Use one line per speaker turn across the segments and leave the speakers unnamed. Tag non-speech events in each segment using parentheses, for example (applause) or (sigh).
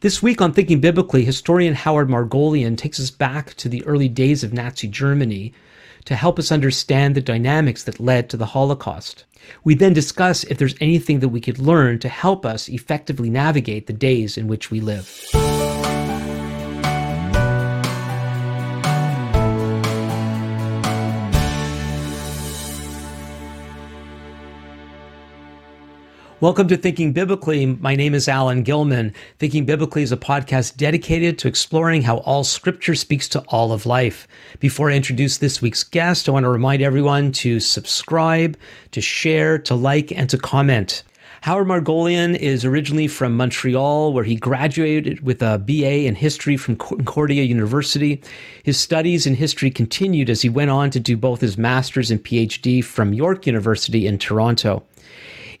This week on Thinking Biblically, historian Howard Margolian takes us back to the early days of Nazi Germany to help us understand the dynamics that led to the Holocaust. We then discuss if there's anything that we could learn to help us effectively navigate the days in which we live. Welcome to Thinking Biblically. My name is Alan Gilman. Thinking Biblically is a podcast dedicated to exploring how all scripture speaks to all of life. Before I introduce this week's guest, I want to remind everyone to subscribe, to share, to like, and to comment. Howard Margolian is originally from Montreal, where he graduated with a BA in history from Concordia University. His studies in history continued as he went on to do both his master's and PhD from York University in Toronto.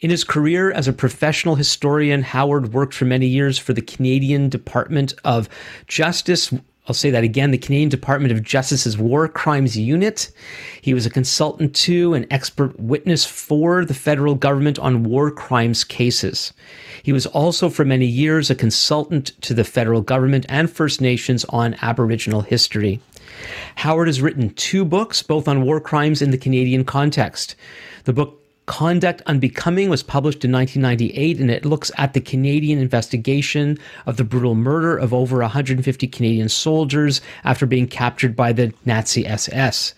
In his career as a professional historian, Howard worked for many years for the Canadian Department of Justice. I'll say that again the Canadian Department of Justice's War Crimes Unit. He was a consultant to and expert witness for the federal government on war crimes cases. He was also for many years a consultant to the federal government and First Nations on Aboriginal history. Howard has written two books, both on war crimes in the Canadian context. The book Conduct Unbecoming was published in 1998 and it looks at the Canadian investigation of the brutal murder of over 150 Canadian soldiers after being captured by the Nazi SS.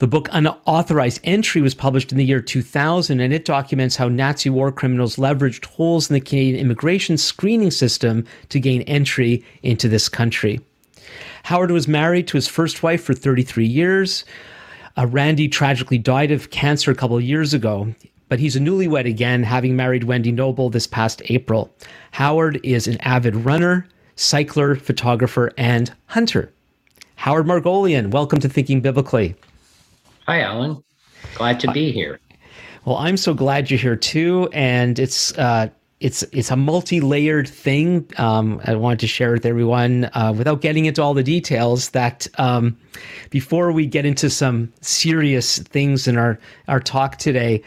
The book Unauthorized Entry was published in the year 2000 and it documents how Nazi war criminals leveraged holes in the Canadian immigration screening system to gain entry into this country. Howard was married to his first wife for 33 years. Uh, Randy tragically died of cancer a couple of years ago, but he's a newlywed again, having married Wendy Noble this past April. Howard is an avid runner, cycler, photographer, and hunter. Howard Margolian, welcome to Thinking Biblically.
Hi, Alan. Glad to be here.
Well, I'm so glad you're here too, and it's uh, it's it's a multi-layered thing. Um, I wanted to share with everyone uh, without getting into all the details that um, before we get into some serious things in our our talk today,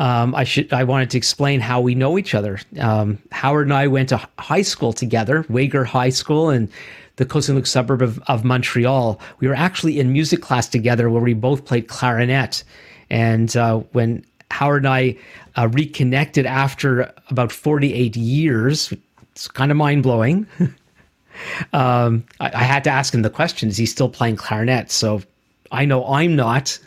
um, I should I wanted to explain how we know each other. Um, Howard and I went to high school together, Wagar High School, and the Luc suburb of, of Montreal. We were actually in music class together where we both played clarinet. And uh, when Howard and I uh, reconnected after about 48 years. It's kind of mind blowing. (laughs) um, I, I, had to ask him the question: Is he still playing clarinet? So I know I'm not.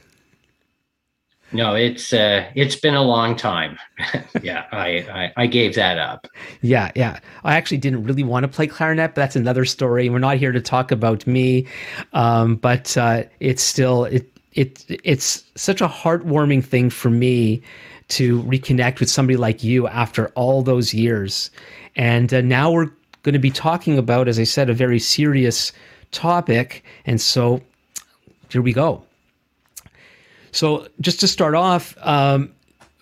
No, it's uh, it's been a long time. (laughs) yeah, I, I, I gave that up.
Yeah, yeah. I actually didn't really want to play clarinet, but that's another story. We're not here to talk about me, um, but uh, it's still it it it's such a heartwarming thing for me to reconnect with somebody like you after all those years. And uh, now we're going to be talking about, as I said, a very serious topic. And so here we go. So, just to start off, um,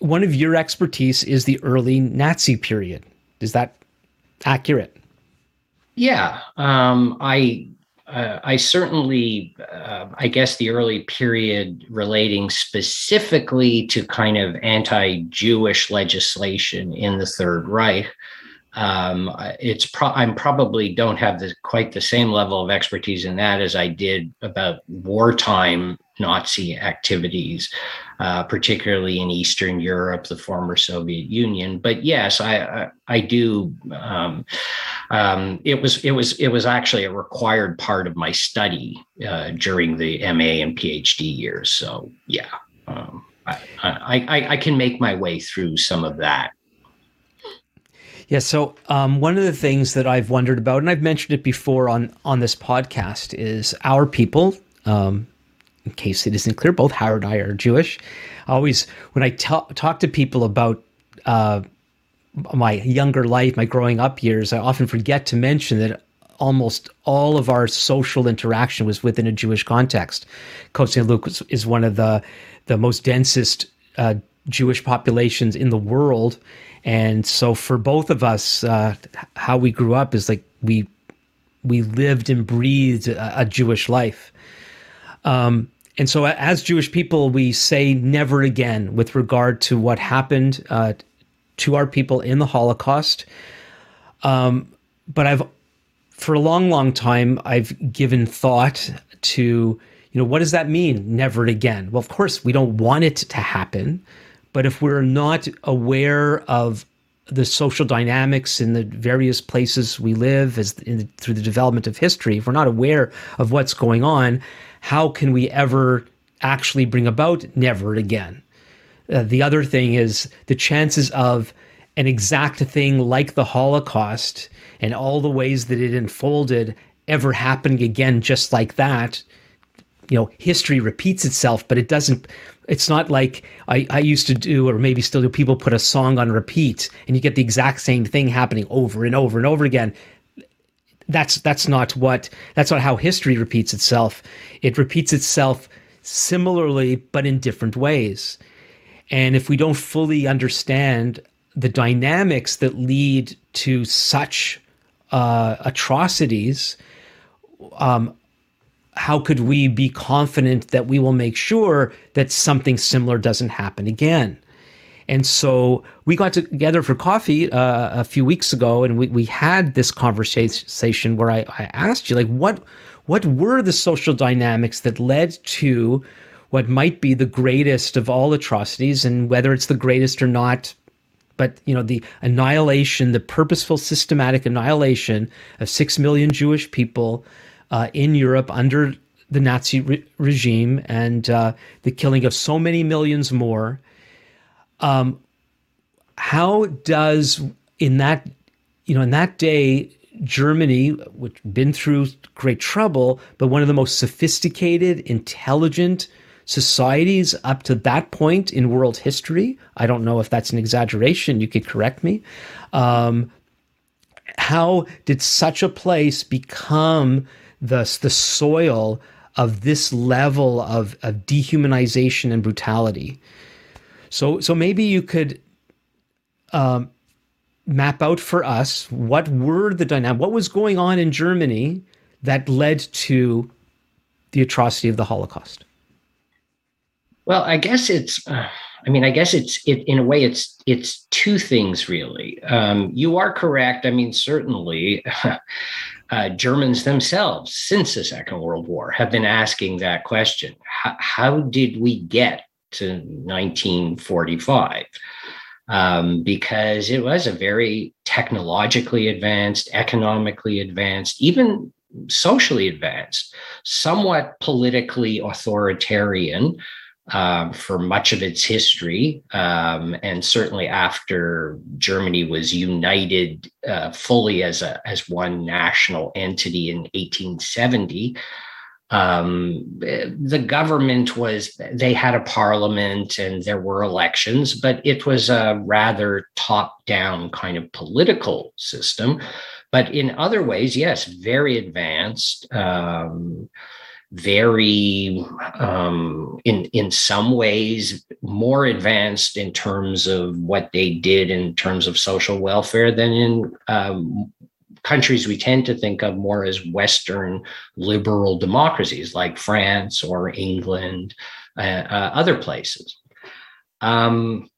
one of your expertise is the early Nazi period. Is that accurate?
Yeah. Um, I uh, I certainly, uh, I guess, the early period relating specifically to kind of anti Jewish legislation in the Third Reich. Um, it's pro- I'm probably don't have the, quite the same level of expertise in that as I did about wartime Nazi activities, uh, particularly in Eastern Europe, the former Soviet Union. But yes, I I, I do. Um, um, it was it was it was actually a required part of my study uh, during the MA and PhD years. So yeah, um, I, I, I can make my way through some of that.
Yeah. So um, one of the things that I've wondered about, and I've mentioned it before on on this podcast, is our people. Um, in case it isn't clear, both Howard and I are Jewish. I always, when I talk talk to people about uh, my younger life, my growing up years, I often forget to mention that almost all of our social interaction was within a Jewish context. Côte St. Luc is one of the the most densest uh, Jewish populations in the world, and so for both of us, uh, how we grew up is like we we lived and breathed a, a Jewish life. Um, and so, as Jewish people, we say never again with regard to what happened uh, to our people in the Holocaust. Um, but I've for a long, long time I've given thought to you know what does that mean? Never again. Well, of course we don't want it to happen, but if we're not aware of the social dynamics in the various places we live as the, through the development of history, if we're not aware of what's going on, how can we ever actually bring about never again? Uh, the other thing is the chances of an exact thing like the Holocaust and all the ways that it unfolded ever happening again just like that. You know, history repeats itself, but it doesn't. It's not like I, I used to do, or maybe still do. People put a song on repeat, and you get the exact same thing happening over and over and over again. That's that's not what. That's not how history repeats itself. It repeats itself similarly, but in different ways. And if we don't fully understand the dynamics that lead to such uh, atrocities, um, how could we be confident that we will make sure that something similar doesn't happen again? And so we got together for coffee uh, a few weeks ago, and we, we had this conversation where I, I asked you, like, what what were the social dynamics that led to what might be the greatest of all atrocities, and whether it's the greatest or not, but you know the annihilation, the purposeful, systematic annihilation of six million Jewish people uh, in Europe under the Nazi re- regime, and uh, the killing of so many millions more. Um, how does in that you know in that day Germany, which been through great trouble, but one of the most sophisticated, intelligent, societies up to that point in world history. I don't know if that's an exaggeration. You could correct me. Um, how did such a place become the, the soil of this level of, of dehumanization and brutality? So, so maybe you could um, map out for us what were the dynamic, what was going on in Germany that led to the atrocity of the Holocaust.
Well, I guess it's. Uh, I mean, I guess it's it in a way. It's it's two things really. Um, you are correct. I mean, certainly. (laughs) Uh, Germans themselves, since the Second World War, have been asking that question how, how did we get to 1945? Um, because it was a very technologically advanced, economically advanced, even socially advanced, somewhat politically authoritarian um, for much of its history, um, and certainly after Germany was united uh, fully as a as one national entity in 1870. Um, the government was they had a parliament and there were elections, but it was a rather top down kind of political system. But in other ways, yes, very advanced. Um, very um, in in some ways more advanced in terms of what they did in terms of social welfare than in um, countries we tend to think of more as Western liberal democracies like France or England, uh, uh, other places. Um,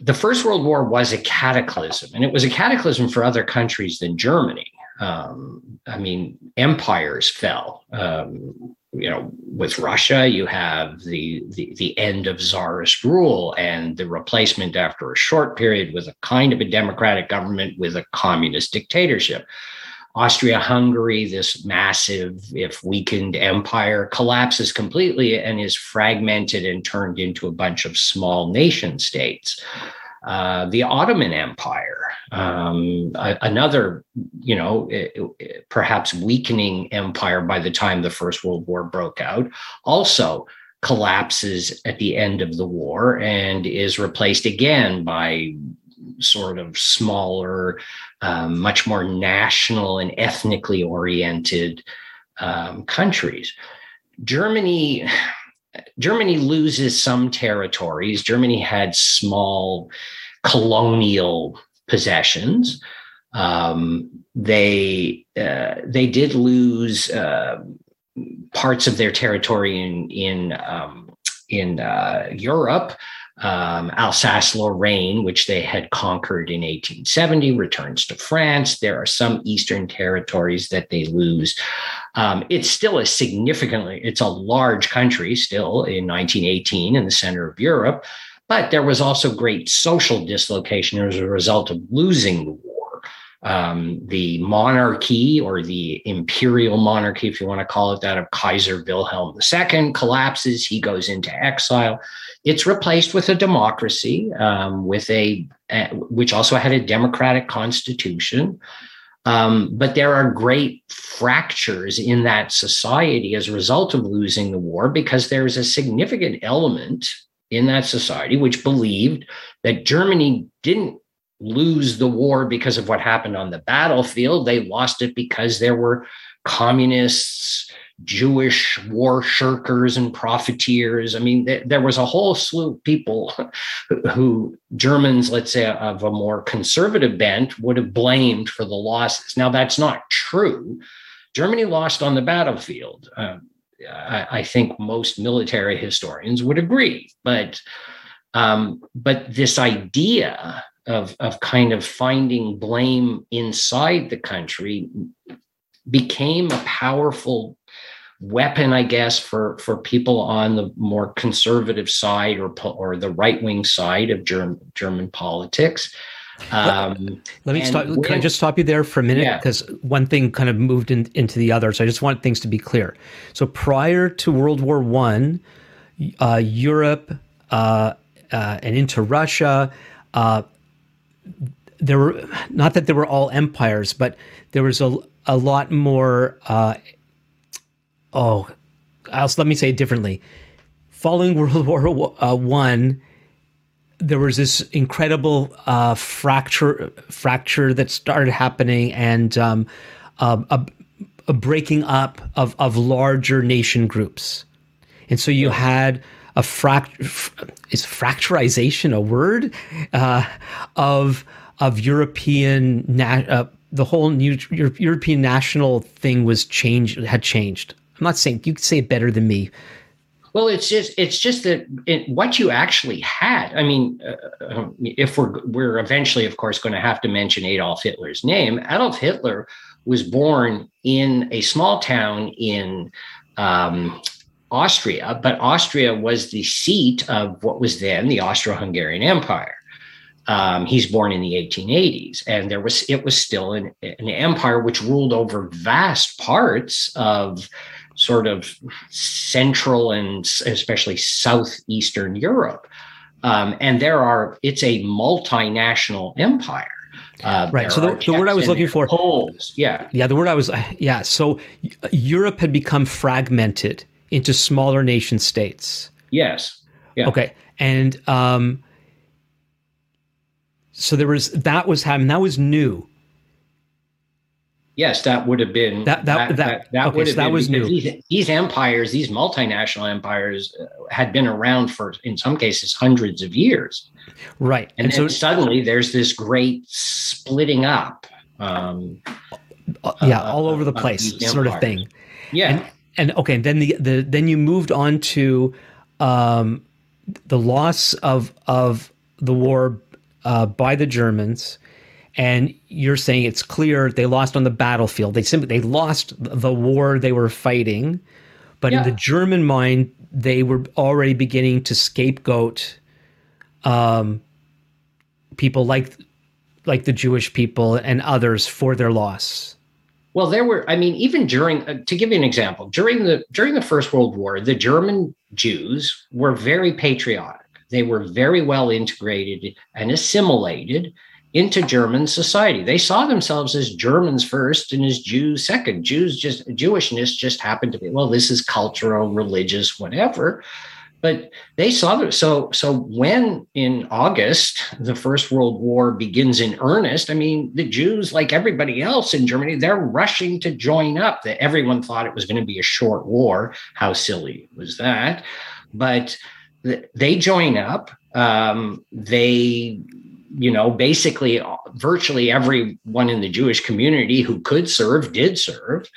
the First World War was a cataclysm, and it was a cataclysm for other countries than Germany. Um, I mean, empires fell. Um, you know, with Russia, you have the, the the end of czarist rule and the replacement after a short period with a kind of a democratic government with a communist dictatorship. Austria Hungary, this massive, if weakened empire, collapses completely and is fragmented and turned into a bunch of small nation states. Uh, the Ottoman Empire, um, a, another, you know, it, it, perhaps weakening empire by the time the First World War broke out, also collapses at the end of the war and is replaced again by sort of smaller, um, much more national and ethnically oriented um, countries. Germany Germany loses some territories. Germany had small colonial possessions. Um, they uh, they did lose uh, parts of their territory in in um, in uh, Europe. Um, Alsace Lorraine, which they had conquered in 1870, returns to France. There are some eastern territories that they lose. Um, it's still a significantly, it's a large country still in 1918 in the center of Europe, but there was also great social dislocation as a result of losing the war um, the monarchy or the imperial monarchy, if you want to call it that, of Kaiser Wilhelm II collapses. He goes into exile. It's replaced with a democracy, um, with a which also had a democratic constitution. Um, but there are great fractures in that society as a result of losing the war because there's a significant element in that society which believed that Germany didn't lose the war because of what happened on the battlefield. They lost it because there were communists, Jewish war shirkers, and profiteers. I mean, th- there was a whole slew of people (laughs) who Germans, let's say, of a more conservative bent, would have blamed for the losses. Now, that's not true. Germany lost on the battlefield. Uh, I, I, think most military historians would agree, but um, but this idea of, of kind of finding blame inside the country became a powerful weapon, I guess, for, for people on the more conservative side or, or the right wing side of German, German politics.
Um, Let me stop. When, can I just stop you there for a minute? Because yeah. one thing kind of moved in, into the other. So I just want things to be clear. So prior to World War One, uh, Europe uh, uh, and into Russia, uh, there were not that there were all empires, but there was a, a lot more. Uh, oh, let me say it differently. Following World (laughs) War uh, One, there was this incredible uh, fracture fracture that started happening, and um, a, a, breaking up of of larger nation groups, and so you had a fract is fracturization a word uh, of of European na- uh, the whole new European national thing was changed had changed. I'm not saying you could say it better than me.
Well, it's just it's just that it, what you actually had. I mean, uh, um, if we're we're eventually, of course, going to have to mention Adolf Hitler's name. Adolf Hitler was born in a small town in um, Austria, but Austria was the seat of what was then the Austro-Hungarian Empire. Um, he's born in the 1880s, and there was it was still an, an empire which ruled over vast parts of sort of central and especially southeastern Europe. Um, and there are it's a multinational empire.
Uh, right. So the, the word I was looking for,
Poles. Yeah.
Yeah. The word I was, yeah. So Europe had become fragmented into smaller nation states.
Yes.
Yeah. Okay. And um, so there was that was happening. That was new.
Yes, that would have been
that that that, that, that okay, would have so that was new.
These, these, empires, these multinational empires, uh, had been around for, in some cases, hundreds of years.
Right,
and, and so suddenly there's this great splitting up. Um,
uh, yeah, all over the place, sort of thing.
Yeah,
and, and okay, then the, the then you moved on to um, the loss of of the war uh, by the Germans, and you're saying it's clear they lost on the battlefield. They simply they lost the war they were fighting, but yeah. in the German mind, they were already beginning to scapegoat um, people like like the Jewish people and others for their loss.
Well, there were. I mean, even during uh, to give you an example, during the during the First World War, the German Jews were very patriotic. They were very well integrated and assimilated into German society. They saw themselves as Germans first and as Jews second. Jews just Jewishness just happened to be well. This is cultural, religious, whatever but they saw that so so when in august the first world war begins in earnest i mean the jews like everybody else in germany they're rushing to join up that everyone thought it was going to be a short war. How silly was that? But they join up um, they you know basically virtually everyone in the jewish community who could serve did serve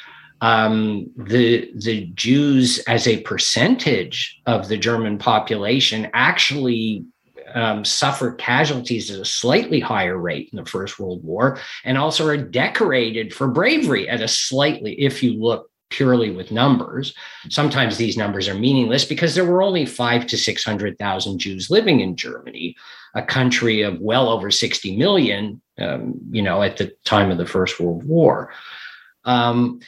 um, the the Jews as a percentage of the German population actually um, suffer casualties at a slightly higher rate in the First World War, and also are decorated for bravery at a slightly, if you look purely with numbers. Sometimes these numbers are meaningless because there were only five to 600,000 Jews living in Germany, a country of well over 60 million, um, you know, at the time of the First World War. Um,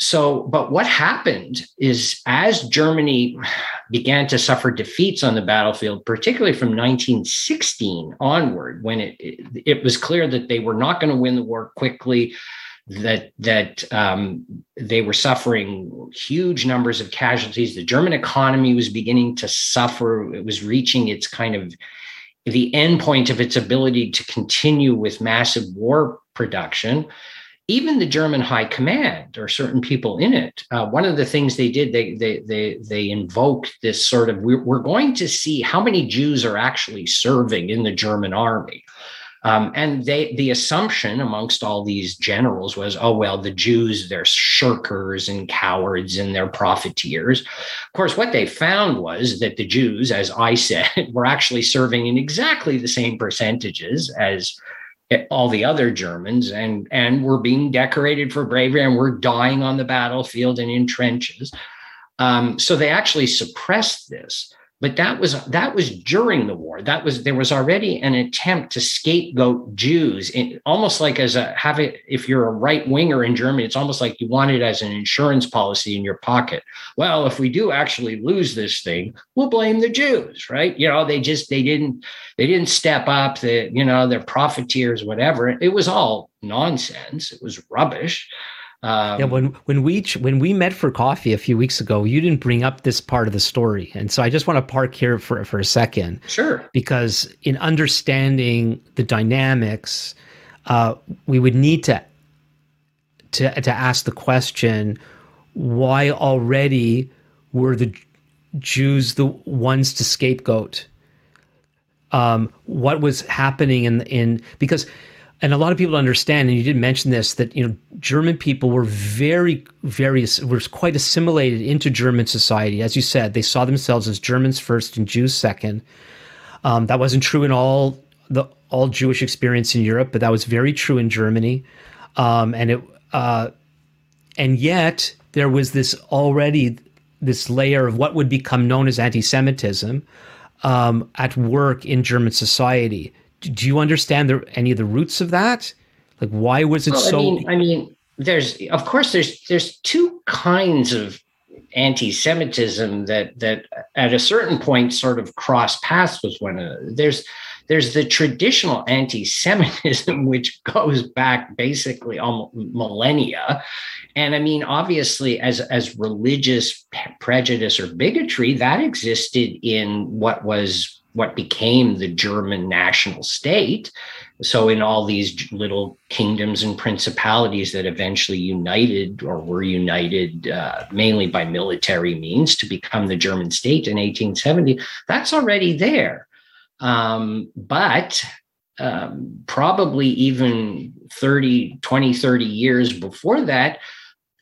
so, but what happened is as Germany began to suffer defeats on the battlefield, particularly from 1916 onward, when it, it, it was clear that they were not going to win the war quickly, that that um, they were suffering huge numbers of casualties. The German economy was beginning to suffer. It was reaching its kind of the end point of its ability to continue with massive war production even the German high command or certain people in it, uh, one of the things they did, they they they they invoked this sort of we're, we're going to see how many Jews are actually serving in the German army. Um, and they the assumption amongst all these generals was, oh well, the Jews they're shirkers and cowards and they're profiteers. Of course, what they found was that the Jews, as I said, (laughs) were actually serving in exactly the same percentages as all the other Germans and and were being decorated for bravery and were dying on the battlefield and in trenches. Um, so they actually suppressed this but that was that was during the war. That was there was already an attempt to scapegoat jews in, almost like as a have it if you're a right winger in germany it's almost like you want it as an insurance policy in your pocket. Well if we do actually lose this thing we'll blame the jews right? You know they just they didn't they didn't step up the you know they're profiteers whatever. It was all nonsense. It was rubbish
um, yeah, when when we when we met for coffee a few weeks ago, you didn't bring up this part of the story, and so I just want to park here for for a second.
Sure.
Because in understanding the dynamics, uh, we would need to to to ask the question: Why already were the Jews the ones to scapegoat? Um, what was happening in in because and a lot of people understand, and you did mention this, that you know German people were very, very were quite assimilated into German society. As you said, they saw themselves as Germans first and Jews second. Um, that wasn't true in all the all Jewish experience in Europe, but that was very true in Germany. Um, and it uh, and yet there was this already this layer of what would become known as anti-Semitism um, at work in German society do you understand the, any of the roots of that? Like, why was it well, so?
I mean, I mean, there's of course there's there's two kinds of anti-Semitism that that at a certain point sort of cross paths with one another. There's there's the traditional anti-Semitism (laughs) which goes back basically almost millennia, and I mean, obviously, as as religious prejudice or bigotry, that existed in what was what became the German national state. So, in all these little kingdoms and principalities that eventually united or were united uh, mainly by military means to become the German state in 1870, that's already there. Um, but um, probably even 30, 20, 30 years before that,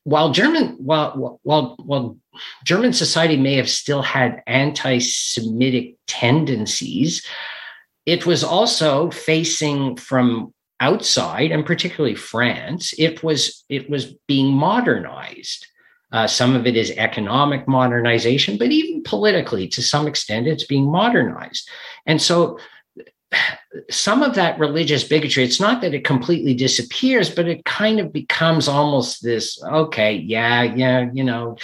while German, while, while, while German society may have still had anti Semitic tendencies, it was also facing from outside and particularly france it was it was being modernized. Uh, some of it is economic modernization but even politically to some extent it's being modernized. And so (sighs) some of that religious bigotry it's not that it completely disappears but it kind of becomes almost this okay yeah yeah you know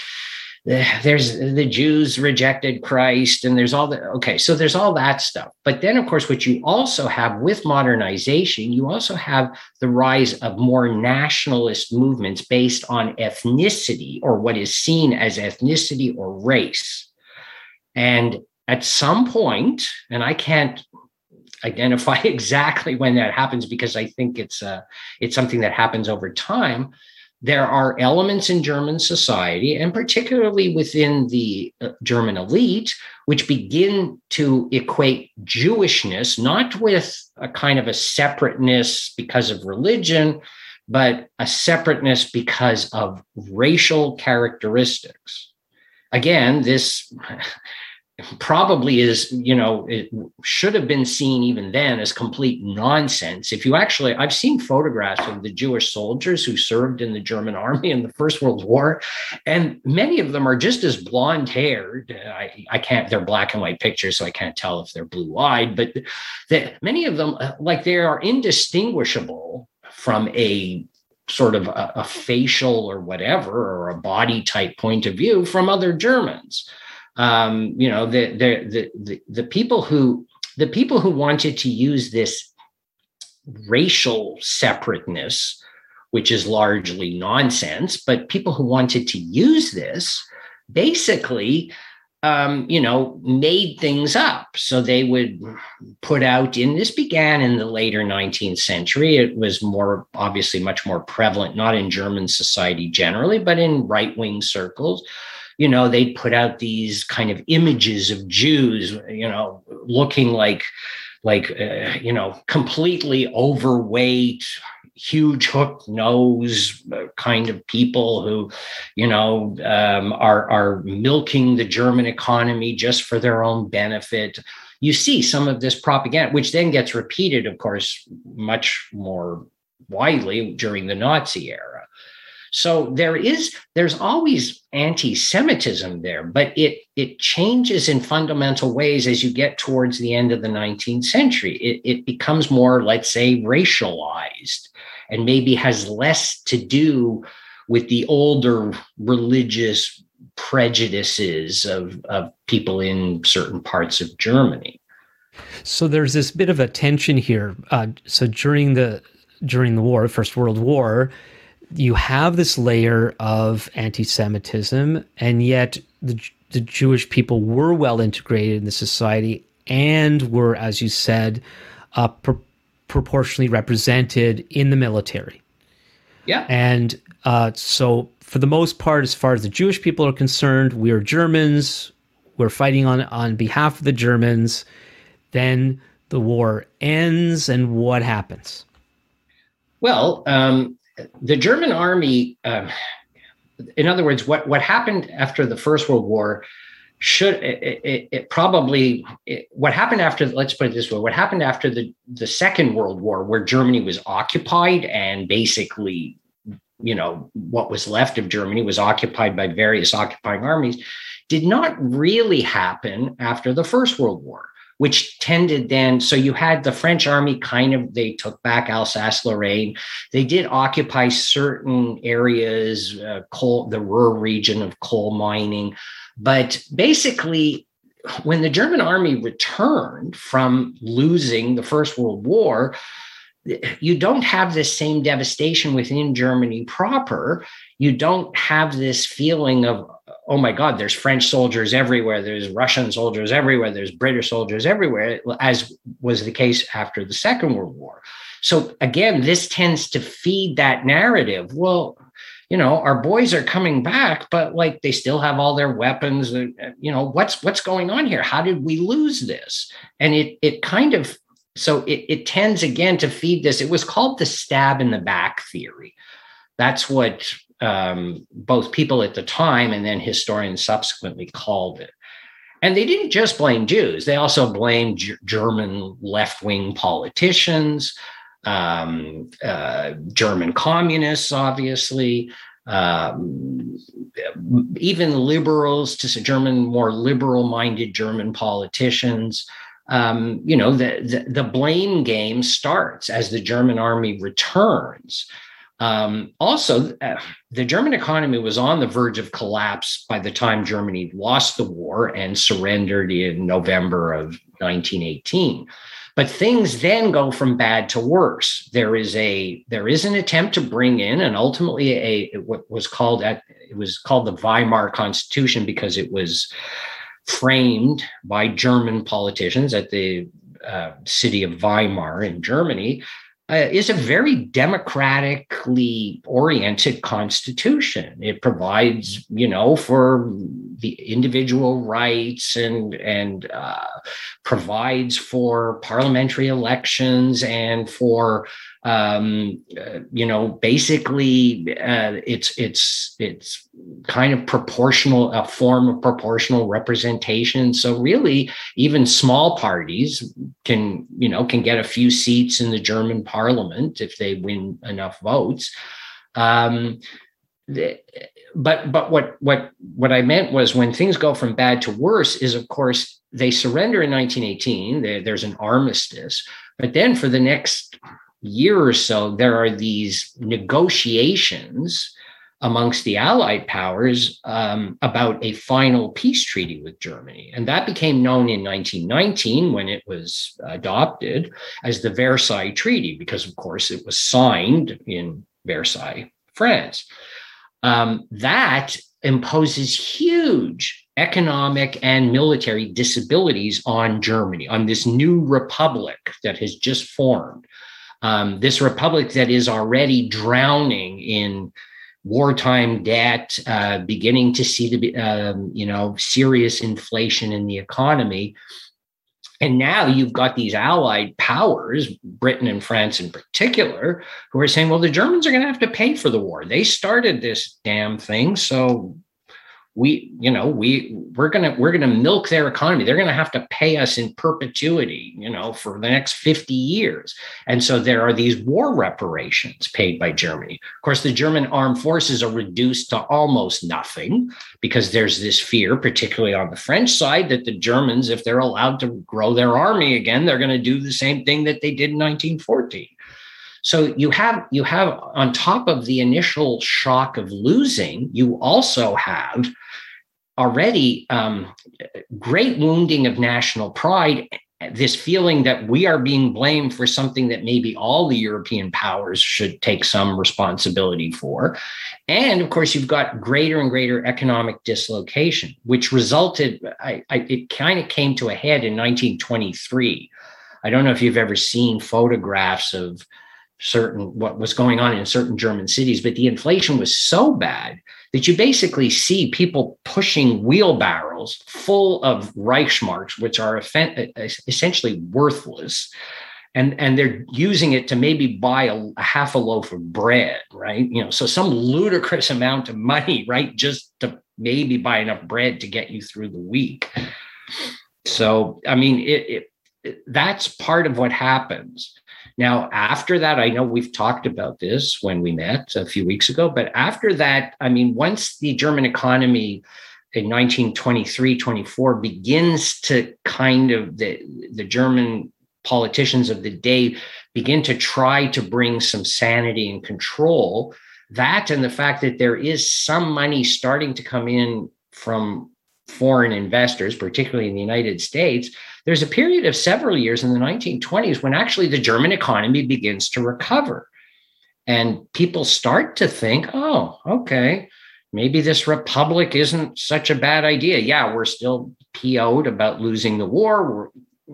(sighs) there's the Jews rejected Christ, and there's all the okay, so there's all that stuff. But then, of course, what you also have with modernization, you also have the rise of more nationalist movements based on ethnicity or what is seen as ethnicity or race. And at some point, and I can't identify (laughs) exactly when that happens because I think it's uh, it's something that happens over time there are elements in German society, and particularly within the uh, German elite, which begin to equate Jewishness not with a kind of a separateness because of religion, but a separateness because of racial characteristics. Again, this (laughs) probably is you know it should have been seen even then as complete nonsense. If you actually i've seen photographs of the jewish soldiers who served in the german army in the first world war and many of them are just as blonde haired I, I can't they're black and white pictures so i can't tell if they're blue eyed but that many of them uh, like they are indistinguishable from a sort of a, a facial or whatever or a body type point of view from other germans um, you know the, the the the people who the people who wanted to use this racial separateness which is largely nonsense but people who wanted to use this basically um, you know made things up. So they would put out in this began in the later 19th century. It was more obviously much more prevalent not in german society generally but in right-wing circles you know, they'd put out these kind of images of Jews, you know, looking like, like, uh, you know, completely overweight, huge hook nose uh, kind of people who, you know, um, are are milking the German economy just for their own benefit. You see some of this propaganda, which then gets repeated, of course, much more widely during the Nazi era. So there is there's always anti-Semitism there, but it it changes in fundamental ways as you get towards the end of the 19th century. It, it becomes more, let's say, racialized and maybe has less to do with the older religious prejudices of, of people in certain parts of Germany.
So there's this bit of a tension here. Uh, so during the during the war, First World War, you have this layer of anti-Semitism, and yet the, the Jewish people were well integrated in the society and were, as you said, uh, pro- proportionally represented in the military.
Yeah.
And uh, so, for the most part, as far as the Jewish people are concerned, we're Germans. We're fighting on on behalf of the Germans. Then the war ends, and what happens?
Well, um, the German army, uh, in other words, what, what happened after the First World War should it, it, it probably it, what happened after let's put it this way what happened after the the second world war where germany was occupied and basically you know what was left of germany was occupied by various occupying armies did not really happen after the first world war which tended then so you had the french army kind of they took back alsace-lorraine. They did occupy certain areas uh, coal the ruhr region of coal mining. But basically when the german army returned from losing the first world war you don't have this same devastation within germany proper. You don't have this feeling of oh my God, there's French soldiers everywhere, there's Russian soldiers everywhere, there's British soldiers everywhere, as was the case after the Second World War. So again, this tends to feed that narrative. Well, you know, our boys are coming back, but like they still have all their weapons. Uh, uh, you know, what's what's going on here? How did we lose this? And it it kind of so it, it tends again to feed this. It was called the stab in the back theory. That's what um, both people at the time and then historians subsequently called it. And they didn't just blame Jews, they also blamed G- German left wing politicians, um, uh, German communists, obviously. Um, even liberals to German, more liberal minded German politicians. Um, you know, the, the, the blame game starts as the German army returns. Um, also, uh, the German economy was on the verge of collapse by the time Germany lost the war and surrendered in November of 1918. But things then go from bad to worse. There is a there is an attempt to bring in, and ultimately a what was called at it was called the Weimar Constitution because it was framed by German politicians at the uh, city of Weimar in Germany uh, is a very democratically oriented constitution. It provides, you know, for the individual rights and and uh, provides for parliamentary elections and for Um, uh, you know, basically, uh, it's it's it's kind of proportional, a form of proportional representation. So really, even small parties can you know can get a few seats in the German parliament if they win enough votes. Um, but but what what what I meant was when things go from bad to worse is of course they surrender in 1918. There, there's an armistice, but then for the next year or so, there are these negotiations amongst the Allied powers um, about a final peace treaty with Germany. And that became known in 1919 when it was adopted as the Versailles Treaty, because, of course, it was signed in Versailles, France um, that imposes huge economic and military disabilities on Germany, on this new republic that has just formed. Um, this republic that is already drowning in wartime debt, uh, beginning to see the um, you know serious inflation in the economy, and now you've got these allied powers, Britain and France in particular, who are saying, well, the Germans are going to have to pay for the war. They started this damn thing. So we you know we we're gonna we're gonna milk their economy. They're gonna have to pay us in perpetuity you know for the next 50 years. And so there are these war reparations paid by germany. Of course the german armed forces are reduced to almost nothing because there's this fear particularly on the french side that the germans if they're allowed to grow their army again they're to do the same thing that they did in 1914 so you have you have on top of the initial shock of losing, you also have already um, great wounding of national pride this feeling that we are being blamed for something that maybe all the European powers should take some responsibility for. And of course, you've got greater and greater economic dislocation, which resulted, I, I, it kind of came to a head in 1923. I don't know if you've ever seen photographs of certain what was going on in certain German cities, but the inflation was so bad that you basically see people pushing wheelbarrows full of Reichsmarks, which are essentially worthless. And, and they're using it to maybe buy a, a half a loaf of bread, right? You know, so some ludicrous amount of money, (laughs) right? Just to maybe buy enough bread to get you through the week. So, I mean, it, it, it that's part of what happens. Now, after that, I know we've talked about this when we met a few weeks ago, but after that, I mean, once the German economy in 1923 24 begins to kind of the, the German politicians of the day begin to try to bring some sanity and control. That and the fact that there is some money starting to come in from foreign investors, particularly in the United States, there's a period of several years in the 1920s when actually the German economy begins to recover. And people start to think, oh, okay, maybe this republic isn't such a bad idea. Yeah, we're still PO'd about losing the war. We're,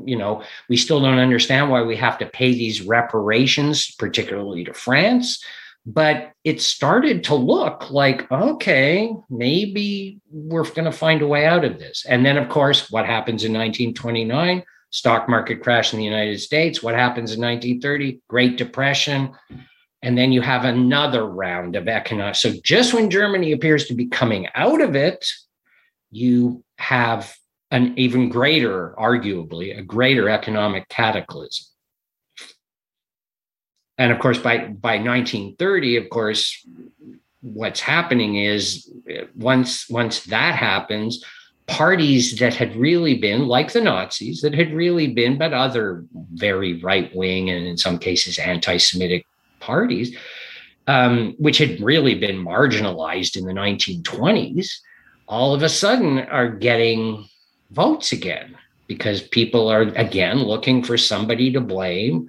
you know, we still don't understand why we have to pay these reparations, particularly to France. But it started to look like, okay, maybe we're going to find a way out of this. And then, of course, what happens in 1929? Stock market crash in the United States. What happens in 1930? Great Depression. And then you have another round of economic. So just when Germany appears to be coming out of it, you have an even greater, arguably, a greater economic cataclysm and of course by by 1930 of course what's happening is once once that happens parties that had really been like the nazis that had really been but other very right wing and in some cases anti-semitic parties um, which had really been marginalized in the 1920s all of a sudden are getting votes again because people are again looking for somebody to blame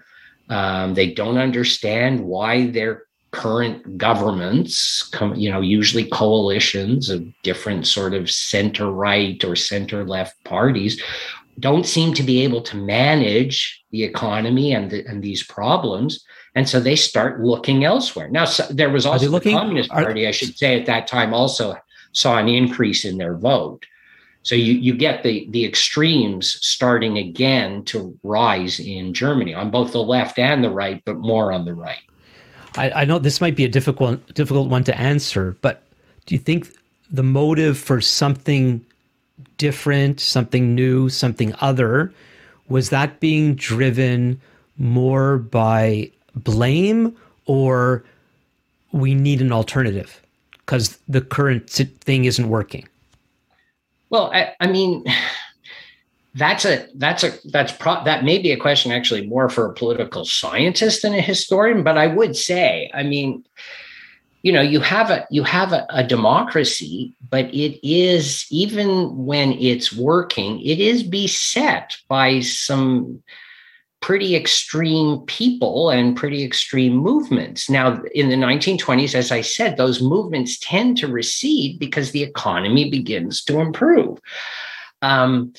um, they don't understand why their current governments, come, you know, usually coalitions of different sort of center right or center left parties, don't seem to be able to manage the economy and, the, and these problems. And so they start looking elsewhere. Now, so there was also
looking,
the Communist Party, I should say, at that time also saw an increase in their vote. So you, you get the, the extremes starting again to rise in Germany on both the left and the right, but more on the right.
I, I know this might be a difficult difficult one to answer, but do you think the motive for something different, something new, something other, was that being driven more by blame or we need an alternative because the current thing isn't working?
Well, I, I mean, (sighs) that's a that's a that's pro, that may be a question actually more for a political scientist than a historian. But I would say, I mean, you know, you have a you have a, a democracy, but it is even when it's working, it is beset by some pretty extreme people and pretty extreme movements. Now, in the 1920s, as I said, those movements tend to recede because the economy begins to improve. Um,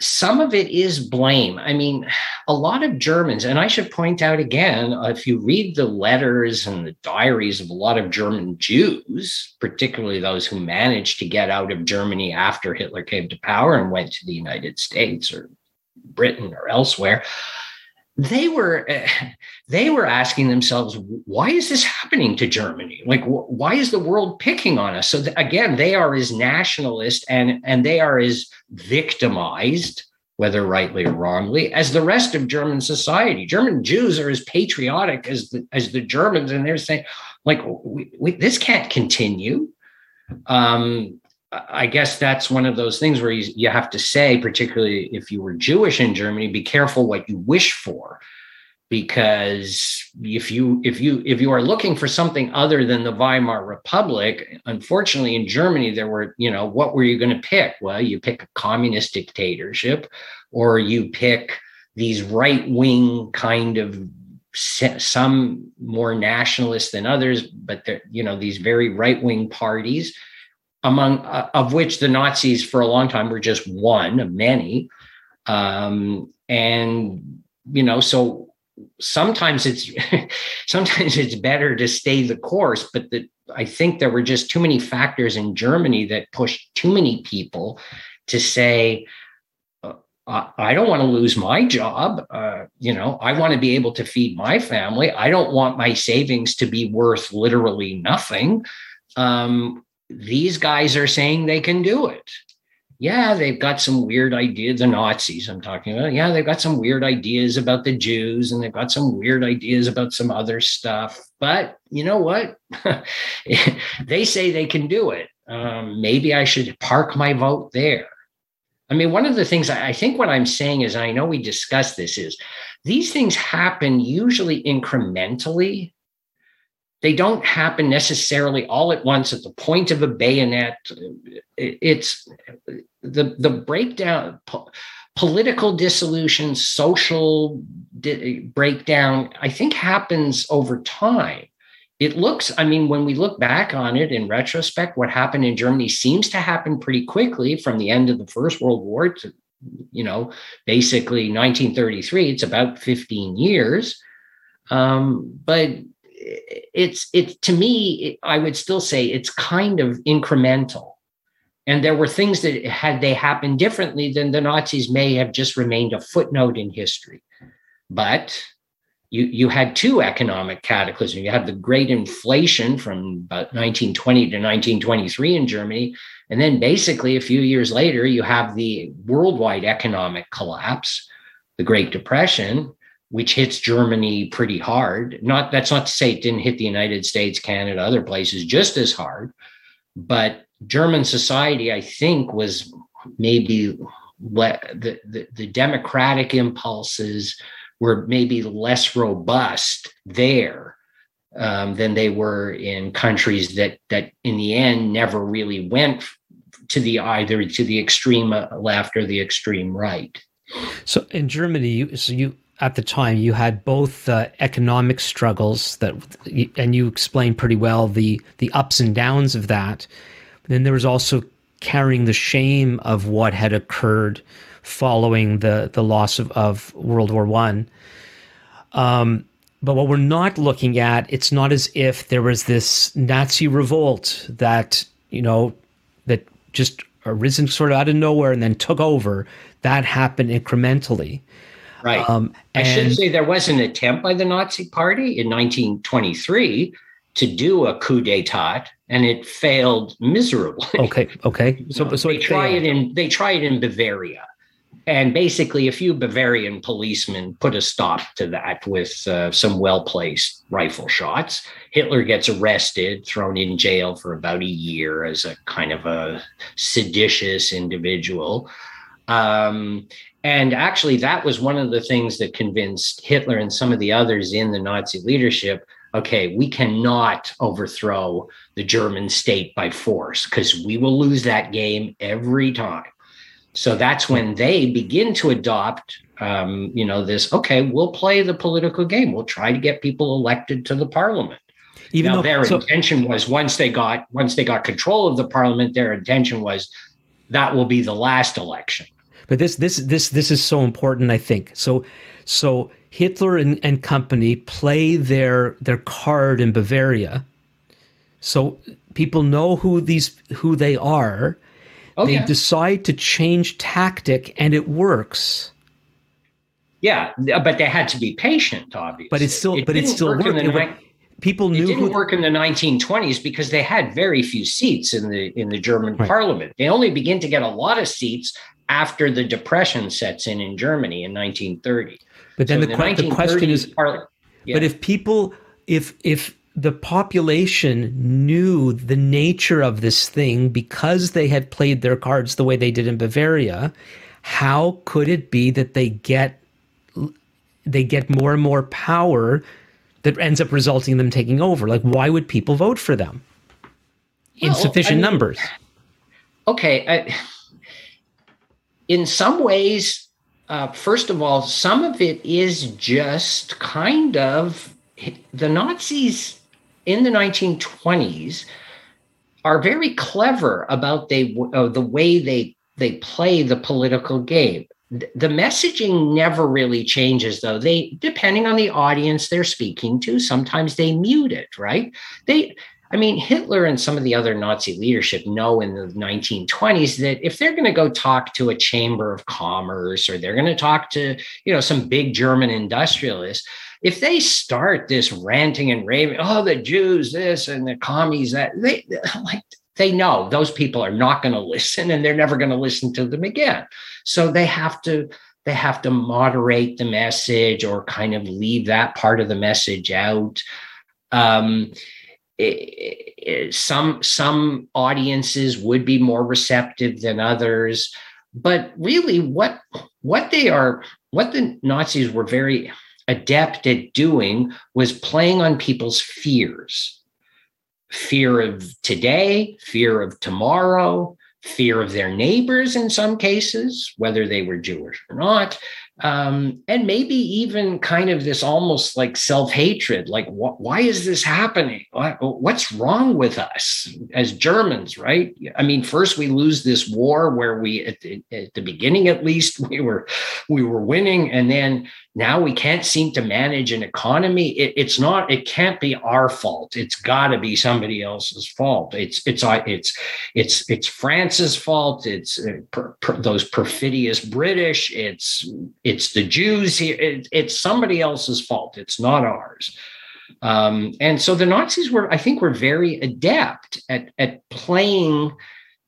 some of it is blame. I mean, a lot of Germans, and I should point out again, if you read the letters and the diaries of a lot of German Jews, particularly those who managed to get out of Germany after Hitler came to power and went to the United States or Britain or elsewhere, they were they were asking themselves why is this happening to germany? Like wh- why is the world picking on us? So th- again they are as nationalist and and they are as victimized whether rightly or wrongly as the rest of german society. German jews are as patriotic as the as the germans and they're saying like we, we, this can't continue. Um I guess that's one of those things where you, you have to say, particularly if you were Jewish in Germany, be careful what you wish for, because if you if you if you are looking for something other than the Weimar Republic, unfortunately in Germany there were you know what were you going to pick? Well, you pick a communist dictatorship, or you pick these right wing kind of some more nationalist than others, but you know these very right wing parties among uh, of which the Nazis for a long time were just one of many. Um, and you know, so sometimes it's (laughs) sometimes it's better to stay the course, but the, I think there were just too many factors in Germany that pushed too many people to say, uh, I don't want to lose my job. Uh, you know, I want to be able to feed my family. I don't want my savings to be worth literally nothing. Um, these guys are saying they can do it. Yeah, they've got some weird ideas, the Nazis I'm talking about. Yeah, they've got some weird ideas about the Jews and they've got some weird ideas about some other stuff. But you know what? (laughs) they say they can do it. Um, maybe I should park my vote there. I mean, one of the things I think what I'm saying is, I know we discussed this, is these things happen usually incrementally they don't happen necessarily all at once at the point of a bayonet. It's the the breakdown, po- political dissolution, social di- breakdown. I think happens over time. It looks, I mean, when we look back on it in retrospect, what happened in Germany seems to happen pretty quickly from the end of the First World War to, you know, basically 1933. It's about 15 years. Um, but it's it's to me i would still say it's kind of incremental. And there were things that had they happened differently then the nazis may have just remained a footnote in history. But you you had two economic cataclysms. You had the great inflation from about 1920 to 1923 in germany. And then basically a few years later you have the worldwide economic collapse the great depression which hits Germany pretty hard. Not that's not to say it didn't hit the United States, Canada, other places just as hard, but German society, I think, was maybe le- the, the, the democratic impulses were maybe less robust there um, than they were in countries that that in the end never really went to the either to the extreme left or the extreme right.
So in Germany, you, so you at the time you had both uh, economic struggles that and you explained pretty well the the ups and downs of that then there was also carrying the shame of what had occurred following the the loss of, of World War One. Um, but what we're not looking at, it's not as if there was this Nazi revolt that you know that just arisen sort of out of nowhere and then took over. That happened incrementally.
Right. Um, I should say there was an attempt by the Nazi Party in 1923 to do a coup d'état, and it failed miserably.
Okay. Okay. (laughs)
So, so they try it in they try it in Bavaria, and basically a few Bavarian policemen put a stop to that with uh, some well placed rifle shots. Hitler gets arrested, thrown in jail for about a year as a kind of a seditious individual. Um, and actually, that was one of the things that convinced Hitler and some of the others in the Nazi leadership okay, we cannot overthrow the German state by force because we will lose that game every time. So that's when they begin to adopt, um, you know, this. Okay, we'll play the political game. We'll try to get people elected to the parliament. Even now, though their so, intention was once they got once they got control of the parliament, their intention was that will be the last election.
But this this this this is so important, I think. So so Hitler and, and company play their their card in Bavaria. So people know who these who they are. Oh, they decide to change tactic and it works.
Yeah, but they had to be patient, obviously.
But it's still, it but it's still work working. people knew
it didn't who, work in the 1920s because they had very few seats in the in the German right. parliament. They only begin to get a lot of seats after the depression sets in in Germany in 1930.
But then so the, the, the, question is, yeah. but if people, if if the population knew the nature of this thing because they had played their cards the way they did in Bavaria, how could it be that they get they get more and more power that ends up resulting in them taking over? Like, why would people vote for them in well, sufficient I mean, numbers?
Okay. I, in some ways, uh, first of all, some of it is just kind of the Nazis in the 1920s are very clever about they uh, the way they they play the political game. The messaging never really changes, though. They, depending on the audience they're speaking to, sometimes they mute it. Right? They I mean, Hitler and some of the other Nazi leadership know in the 1920s that if they're going to go talk to a chamber of commerce or they're going to talk to, you know, some big German industrialists, if they start this ranting and raving, oh, the Jews this and the commies that, they (laughs) like they know those people are not going (laughs) to listen and they're never going to listen to them again. So they have to they have to moderate the message or kind of leave that part of the message out. Um, some some audiences would be more receptive than others. But really what what they are what the nazis were very adept at doing was playing on people's fears. Fear of today fear of tomorrow fear of their neighbors in some cases whether they were jewish or not um, and maybe even kind of this almost like self-hatred like wh- why is this happening? What's wrong with us as germans right? I mean first we lose this war where we at the, at the beginning at least (laughs) we were we were winning and then now we can't seem to manage an economy. It, it's not it can't be our fault. It's got to be somebody else's fault. It's it's uh, it's it's it's france's fault. It's uh, per, per, those perfidious british. It's it's the jews here. It, it's somebody else's fault. It's not ours. Um, and so the nazis were i think were very adept at at playing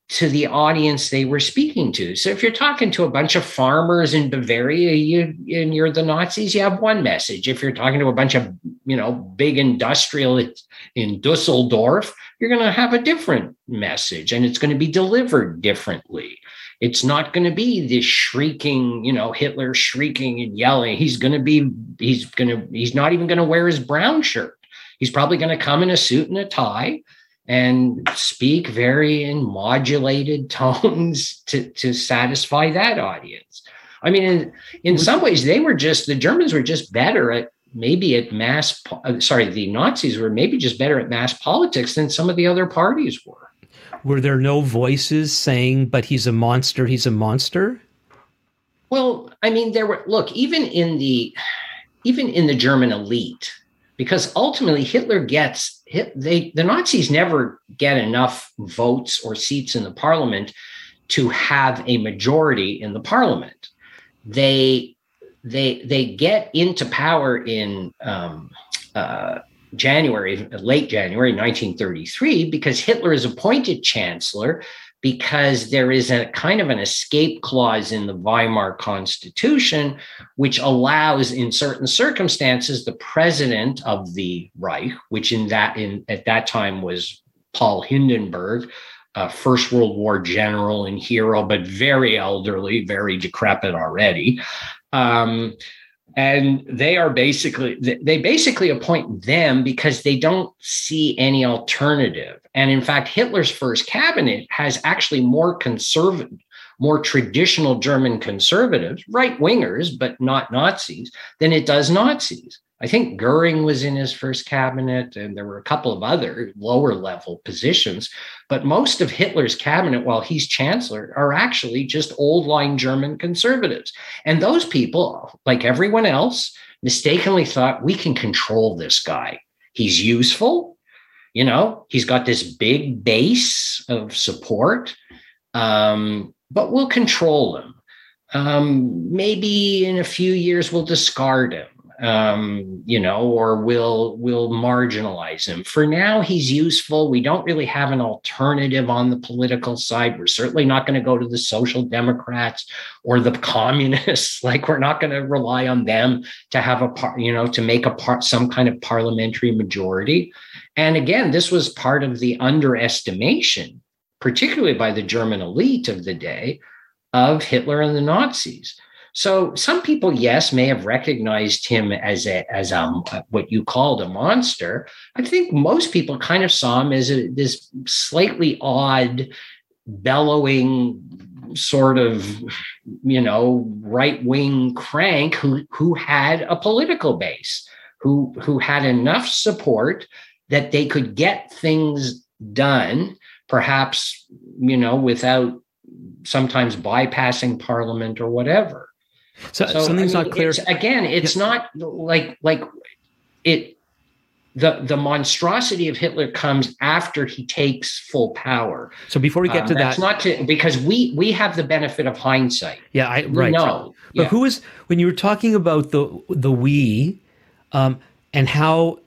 to the audience they were speaking to. So if you're talking to a bunch of farmers in Bavaria, you and you're the Nazis, you have one message. If you're talking to a bunch of you know big industrialists in Dusseldorf, you're going to have a different message, and it's going to be delivered differently. It's not going to be this shrieking, you know, Hitler shrieking and yelling. He's going to be, he's going to, he's not even going to wear his brown shirt. He's probably going to come in a suit and a tie and speak very in modulated (laughs) tones to, to satisfy that audience. I mean, in, in some ways, they were just, the Germans were just better at maybe at mass, uh, sorry, the Nazis were maybe just better at mass politics than some of the other parties were.
Were there no voices saying, but he's a monster, he's a monster?
Well, I mean, there were, look, even in the, even in the German elite, because ultimately Hitler gets they the Nazis never get enough votes or seats in the parliament to have a majority in the parliament. They they they get into power in um, uh, January, late January 1933, because Hitler is appointed chancellor because there is a kind of an escape clause in the Weimar Constitution, which allows, in certain circumstances, the president of the Reich, which in that in at that time was Paul Hindenburg, a First World War general and hero, but very elderly, very decrepit already. Um, and they are basically they basically appoint them because they don't see any alternative. And in fact hitler's first cabinet has actually more conservative more traditional german conservatives right wingers but not nazis than it does nazis I think Goering was in his first cabinet, and there were a couple of other lower level positions. But most of Hitler's cabinet, while he's chancellor, are actually just old line German conservatives. And those people, like everyone else, mistakenly thought we can control this guy. He's useful. You know, he's got this big base of support, um, but we'll control him. Um, maybe in a few years, we'll discard him um, you know, or will will marginalize him. For now, he's useful. We don't really have an alternative on the political side. We're certainly not going to go to the social democrats or the communists. (laughs) like we're not going to rely on them to have a part, you know, to make a part some kind of parliamentary majority. And again, this was part of the underestimation, particularly by the German elite of the day, of Hitler and the Nazis. So some people, yes, may have recognized him as a as um, a what you called a monster. I think most people kind of saw him as a, this slightly odd, bellowing sort of you know right wing crank who who had a political base, who who had enough support that they could get things done, perhaps you know without sometimes bypassing parliament or whatever.
So, so something's I mean, not clear.
It's, again, it's yeah. not like like it. The the monstrosity of Hitler comes after he takes full power.
So before we get um, to that,
not to because we we have the benefit of hindsight.
Yeah, I right.
No,
but yeah. who is when you were talking about the the we, um, and how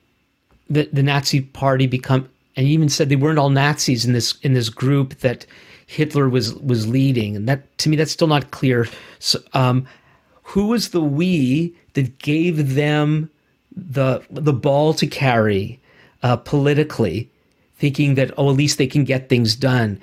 the the Nazi Party become and you even said they weren't all Nazis in this in this group that Hitler was was leading, and that to me that's still not clear. So, um, who was the we that gave them the the ball to carry uh, politically, thinking that oh at least they can get things done.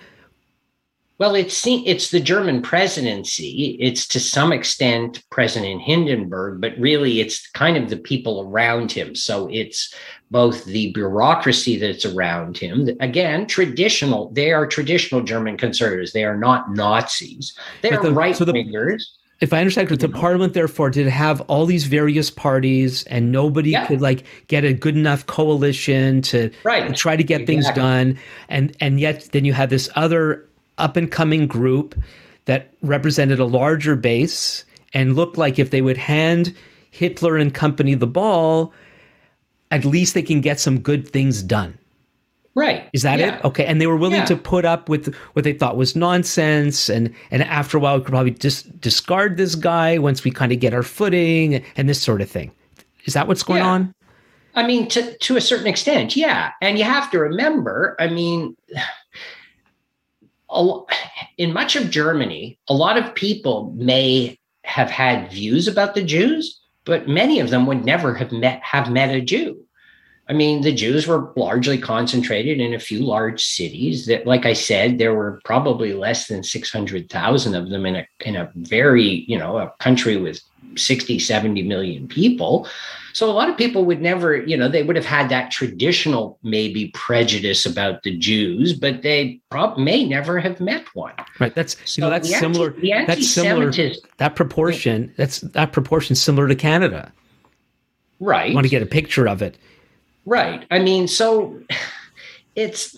Well, it's it's the German presidency. It's to some extent President Hindenburg, but really it's kind of the people around him. So it's both the bureaucracy that's around him. Again, traditional. They are traditional German conservatives. They are not Nazis. They are right wingers. So
if I understand correctly, the parliament therefore did have all these various parties, and nobody yeah. could like get a good enough coalition to
right.
try to get exactly. things done, and and yet then you had this other up and coming group that represented a larger base and looked like if they would hand Hitler and company the ball, at least they can get some good things done.
Right.
Is that yeah. it? Okay. And they were willing yeah. to put up with what they thought was nonsense. And, and after a while, we could probably just discard this guy once we kind of get our footing and this sort of thing. Is that what's going yeah. on?
I mean, to, to a certain extent, yeah. And you have to remember, I mean, in much of Germany, a lot of people may have had views about the Jews, but many of them would never have met have met a Jew. I mean, the Jews were largely concentrated in a few large cities. That, like I said, there were probably less than 600,000 of them in a, in a very, you know, a country with 60, 70 million people. So a lot of people would never, you know, they would have had that traditional maybe prejudice about the Jews, but they prob- may never have met one.
Right. That's so you know that's similar. Anti- that's similar. That proportion. That's that proportion similar to Canada.
Right.
I want to get a picture of it.
Right. I mean, so it's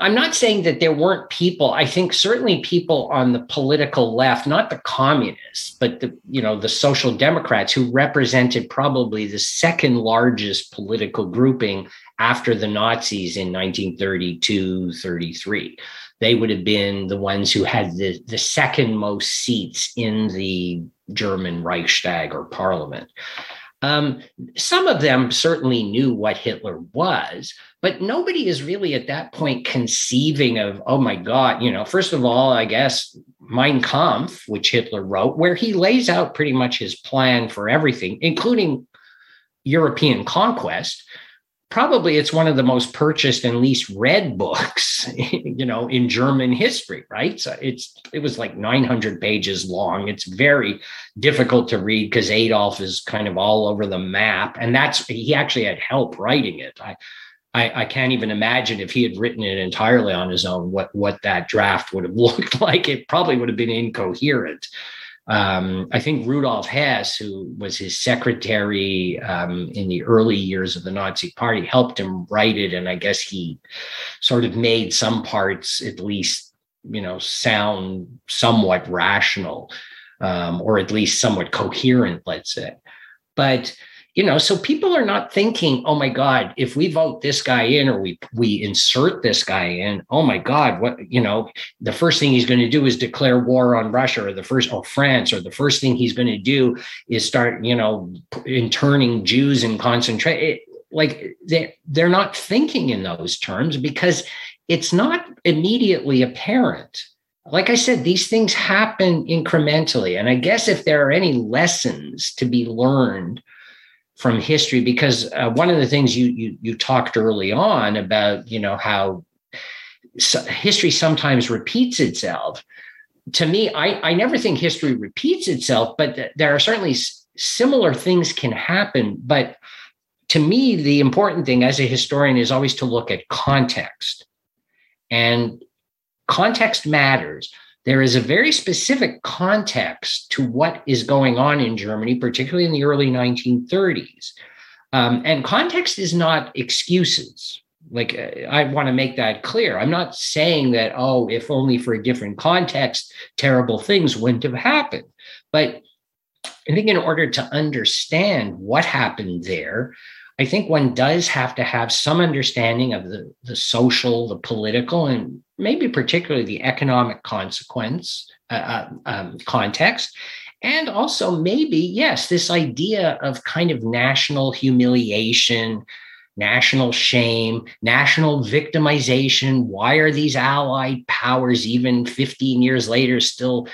I'm not saying that there weren't people. I think certainly people on the political left, not the communists, but the you know the social democrats who represented probably the second largest political grouping after the Nazis in 1932, 33. They would have been the ones who had the, the second most seats in the German Reichstag or parliament. Um, some of them certainly knew what Hitler was, but nobody is really at that point conceiving of, oh my God, you know, first of all, I guess Mein Kampf, which Hitler wrote, where he lays out pretty much his plan for everything, including European conquest probably it's one of the most purchased and least read books (laughs) you know in german history right? So it's it was like 900 pages long. It's very difficult to read because adolf is kind of all over the map. And that's he actually had help writing it. I, I i can't even imagine if he had written it entirely on his own what what that draft would have (laughs) looked like. It probably would have been incoherent um, I think Rudolf Hess, who was his secretary um, in the early years of the Nazi Party, helped him write it, and I guess he sort of made some parts at least, you know, sound somewhat rational, um, or at least somewhat coherent. Let's say, but you know so people are not thinking oh my god if we vote this guy in or we we insert this guy in oh my god what you know the first thing he's going to do is declare war on russia or the first or france or the first thing he's going to do is start you know interning jews in concentration like they they're not thinking in those terms because it's not immediately apparent like I said, these things happen incrementally. And I guess if there are any lessons to be learned from history because uh, one of the things you, you you talked early on about you know how so history sometimes repeats itself. To me I, I never think history repeats itself but th- there are certainly s- similar things can happen. But to me the important thing as a historian is always to look at context. And context matters there is a very specific context to what is going on in Germany, particularly in the early 1930s. Um, and context is not excuses. Like, uh, I want to make that clear. I'm not saying that, oh, if only for a different context, terrible things wouldn't have happened. But I think in order to understand what happened there, I think one does have to have some understanding of the, the social, the political, and maybe particularly the economic consequence uh, uh, um, context. And also, maybe, yes, this idea of kind of national humiliation, national shame, national victimization. Why are these allied powers, even 15 years later, still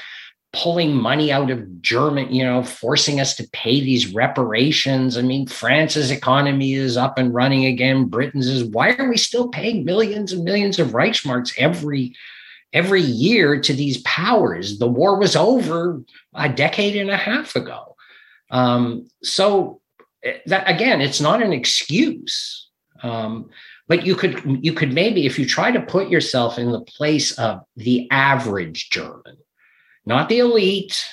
pulling money out of German, you know, forcing us to pay these reparations. I mean, France's economy is up and running again. Britain's is. Why are we still paying millions and millions of Reichsmarks every every year to these powers? The war was over a decade and a half ago. Um, so eh, that again, it's not an excuse. Um, but you could you could maybe if you try to put yourself in the place of the average German, not the elite,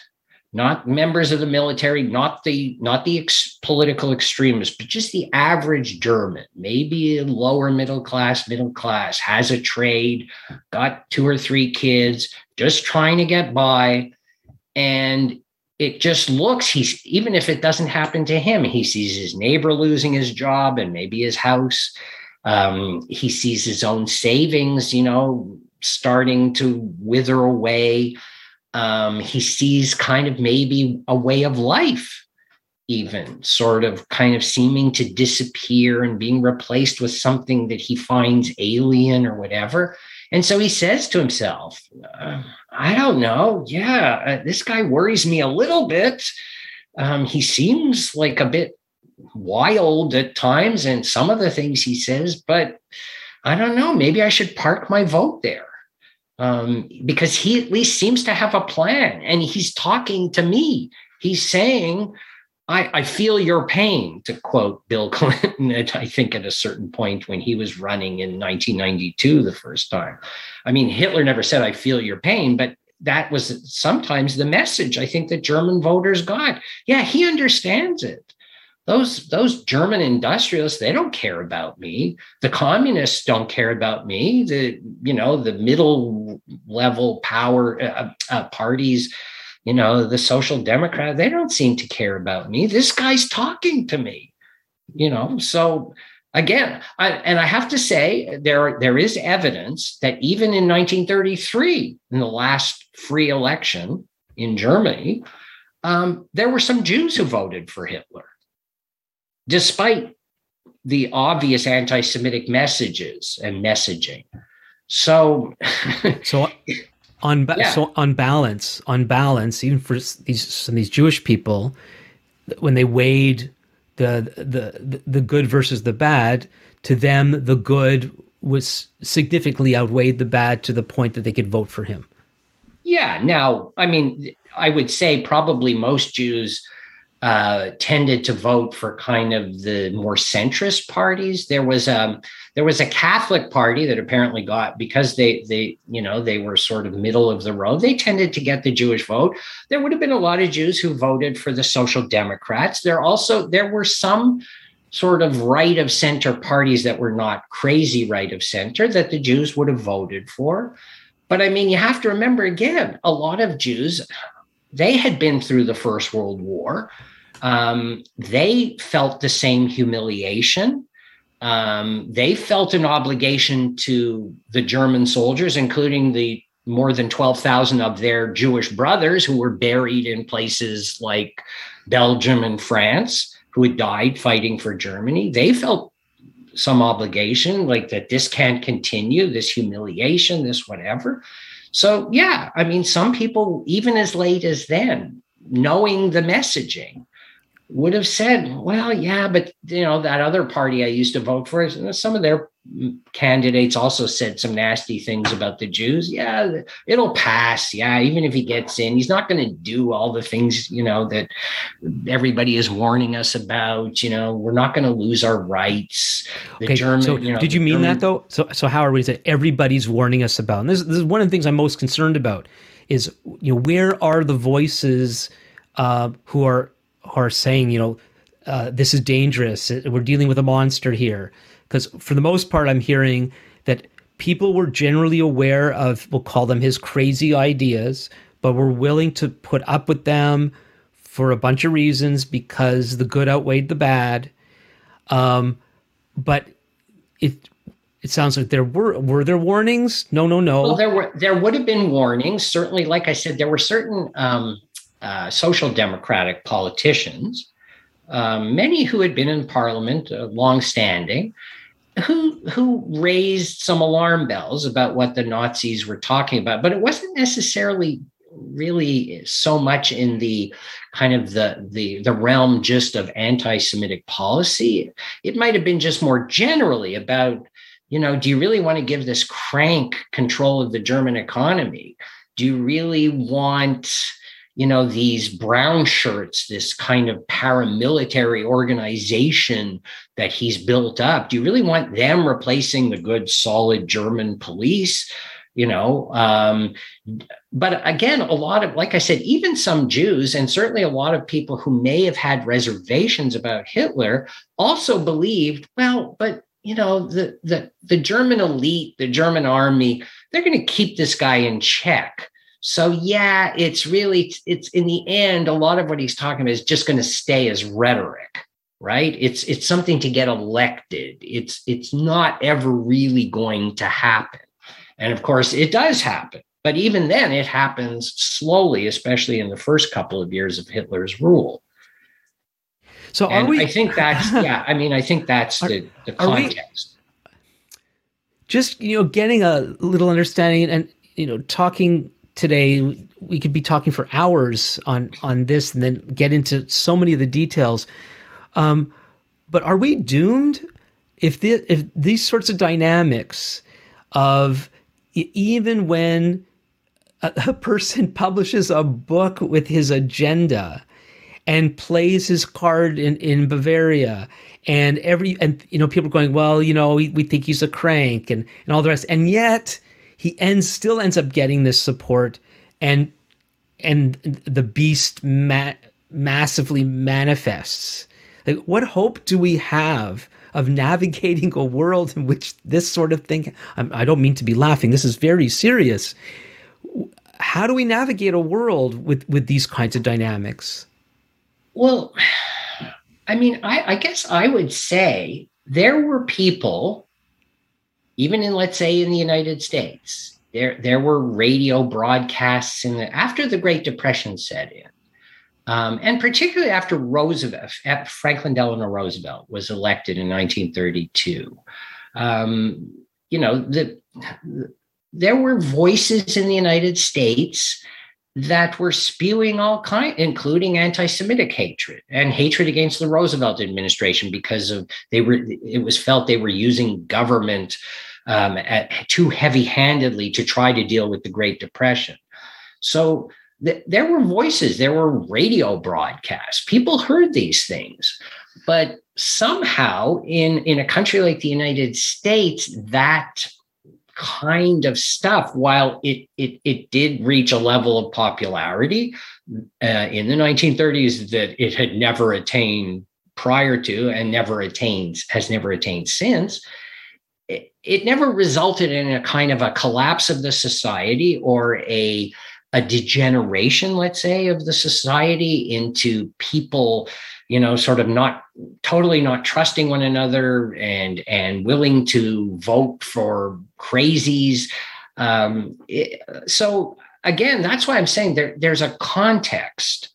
not members of the military, not the not the ex- political extremists, but just the average German, maybe lower middle class, middle class, has a trade, got two or three kids, just trying to get by, and it just looks he's even if it doesn't happen to him, he sees his neighbor losing his job and maybe his house. Um, he sees his own savings, you know, starting to wither away um, he sees kind of maybe a way of life even sort of kind of seeming to disappear and being replaced with something that he finds alien or whatever. And so he says to himself uh, i don't know. Yeah uh, this guy worries me a little bit. Um, he seems like a bit wild at times and some of the things he says but i don't know. Maybe i should park my vote there um, because he at least seems to have a plan and he's talking to me. He's saying, I, I feel your pain, to quote Bill (laughs) Clinton, at, I think at a certain point when he was running in 1992 the first time. I mean, Hitler never said, I feel your pain, but that was sometimes the message I think that German voters got. Yeah, he understands it. Those those German industrialists they don't care about me. The communists don't care about me. The you know the middle level power uh, uh, parties, you know the social democrat they don't seem to care about me. This guy's talking to me, you know. So again, I, and I have to say there there is evidence that even in 1933, in the last free election in Germany, um, there were some Jews who voted for Hitler despite the obvious anti-Semitic messages and messaging. So,
so on ba- yeah. so on balance, on balance, even for these some of these Jewish people, when they weighed the the the good versus the bad, to them the good was significantly outweighed the bad to the point that they could vote for him.
Yeah. Now, I mean, I would say probably most Jews uh, tended to vote for kind of the more centrist parties. There was a um, there was a Catholic party that apparently got because they they you know they were sort of middle of the road. They tended to get the Jewish vote. There would have been a lot of Jews who voted for the Social Democrats. There also there were some sort of right of center parties that were not crazy right of center that the Jews would have voted for. But I mean, you have to remember again, a lot of Jews they had been through the First World War. Um, they felt the same humiliation. Um, they felt an obligation to the German soldiers, including the more than 12,000 of their Jewish brothers who were buried in places like Belgium and France, who had died fighting for Germany. They felt some obligation, like that this can't continue, this humiliation, this whatever. So, yeah, I mean, some people, even as late as then, knowing the messaging, would have said, well, yeah, but you know, that other party I used to vote for, is some of their candidates also said some nasty things about the Jews. Yeah, it'll pass. Yeah, even if he gets in, he's not going to do all the things, you know, that everybody is warning us about. You know, we're not going to lose our rights.
The okay, German, so you know, did you mean German, that though? So, so how are we saying everybody's warning us about? And this, this is one of the things I'm most concerned about is, you know, where are the voices uh, who are who are saying, you know, uh, this is dangerous. We're dealing with a monster here. Because for the most part, I'm hearing that people were generally aware of, we'll call them his crazy ideas, but were willing to put up with them for a bunch of reasons because the good outweighed the bad. Um, but it it sounds like there were were there warnings? No, no, no.
Well, there were there would have been warnings. Certainly, like I said, there were certain um, uh, social democratic politicians, um, many who had been in parliament uh, long-standing, who who raised some alarm bells about what the Nazis were talking about, but it wasn't necessarily really so much in the kind of the the the realm just of anti-Semitic policy. It might have been just more generally about, you know, do you really want to give this crank control of the German economy? Do you really want you know, these brown shirts, this kind of paramilitary organization that he's built up. Do you really want them replacing the good, solid German police? You know, um, but again, a lot of, like I said, even some Jews, and certainly a lot of people who may have had reservations about Hitler, also believed, well, but you know, the the the German elite, the German army, they're going to keep this guy in check so yeah, it's really it's in the end a lot of what he's talking about is just going to stay as rhetoric, right? It's it's something to get elected. It's it's not ever really going to happen. And of course, it does happen. But even then, it happens slowly, especially in the first couple of years of Hitler's rule.
So and we,
I think that's (laughs) yeah. I mean, I think that's are, the, the context. We,
just you know, getting a little understanding and you know, talking today we could be talking for hours on on this and then get into so many of the details um, but are we doomed if the if these sorts of dynamics of even when a, a person (laughs) publishes a book with his agenda and plays his card in, in Bavaria and every and you know people are going well you know we, we think he's a crank and and all the rest. And yet he ends still ends up getting this support and and the beast ma- massively manifests Like, what hope do we have of navigating a world in which this sort of thing? I do not mean to be laughing. This is very serious. How do we navigate a world with with these kinds of dynamics?
Well, I mean, I, I guess I would say there were people, even in let's say in the United States, there there were radio broadcasts in the after the Great Depression set in. Um, and particularly after Roosevelt, Franklin Delano Roosevelt was elected in 1932, um, you know, the, the, there were voices in the United States that were spewing all kind, including anti-Semitic hatred and hatred against the Roosevelt administration because of they were. It was felt they were using government um, at, too heavy-handedly to try to deal with the Great Depression. So th- there were voices, there were radio broadcasts. People heard these things, but somehow in in a country like the United States, that kind of stuff, while it it it did reach a level of popularity uh, in the 1930s that it had never attained prior to and never attained has never attained since it, it never resulted in a kind of a collapse of the society or a a degeneration let's say of the society into people you know sort of not totally not trusting one another and and willing to vote for crazies. Um, it, so again that's why i'm saying there, there's a context.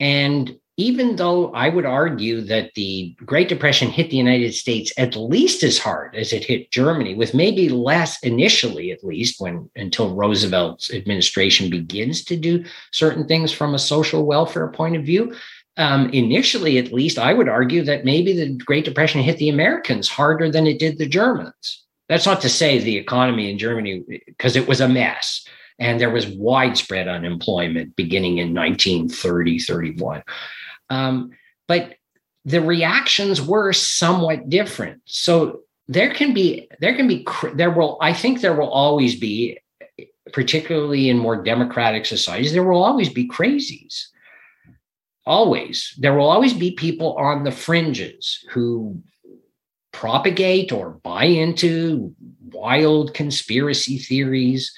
And even though I would argue that the Great Depression hit the United States at least as hard as it hit Germany, with maybe less initially, at least, when until Roosevelt's administration begins to do certain things from a social welfare point of view. Um, initially, at least, I would argue that maybe the Great Depression hit the Americans harder than it did the Germans. That's not to say the economy in Germany, because it was a mess and there was widespread unemployment beginning in 1930, 31. Um, but the reactions were somewhat different. So there can be, there can be, there will, I think there will always be, particularly in more democratic societies, there will always be crazies. Always. There will always be people on the fringes who propagate or buy into wild conspiracy theories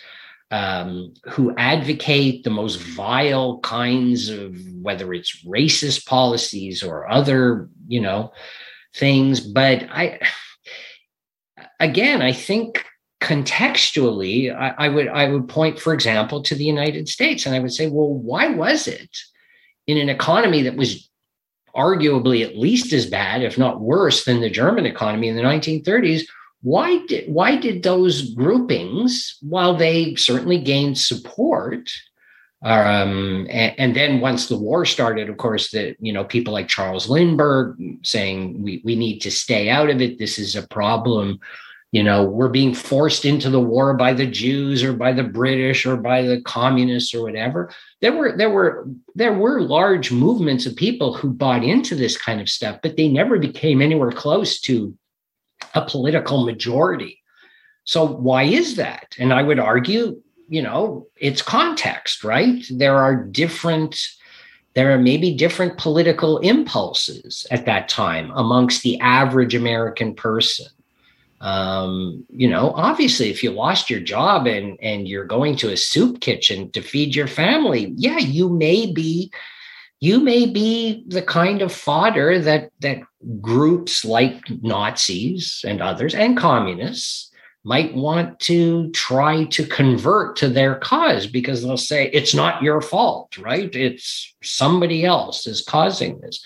um, who advocate the most vile kinds of whether it's racist policies or other you know things. But i again i think contextually I, I, would i would point for example to the united states and i would say well why was it in an economy that was arguably at least as bad if not worse than the german economy in the 1930s why did why did those groupings, while they certainly gained support, um, and, and, then once the war started, of course, that you know people like Charles Lindbergh saying we we need to stay out of it. This is a problem. You know, we're being forced into the war by the Jews or by the British or by the communists or whatever. There were there were there were large movements of people who bought into this kind of stuff, but they never became anywhere close to a political majority. So, why is that? And I would argue, you know, it's context, right? There are different, there are maybe different political impulses at that time amongst the average American person. Um, you know, obviously, if you lost your job and and you're going to a soup kitchen to feed your family, yeah, you may be you may be the kind of fodder that that groups like Nazis and others and communists might want to try to convert to their cause because they'll say it's not your fault, right? It's somebody else is causing this.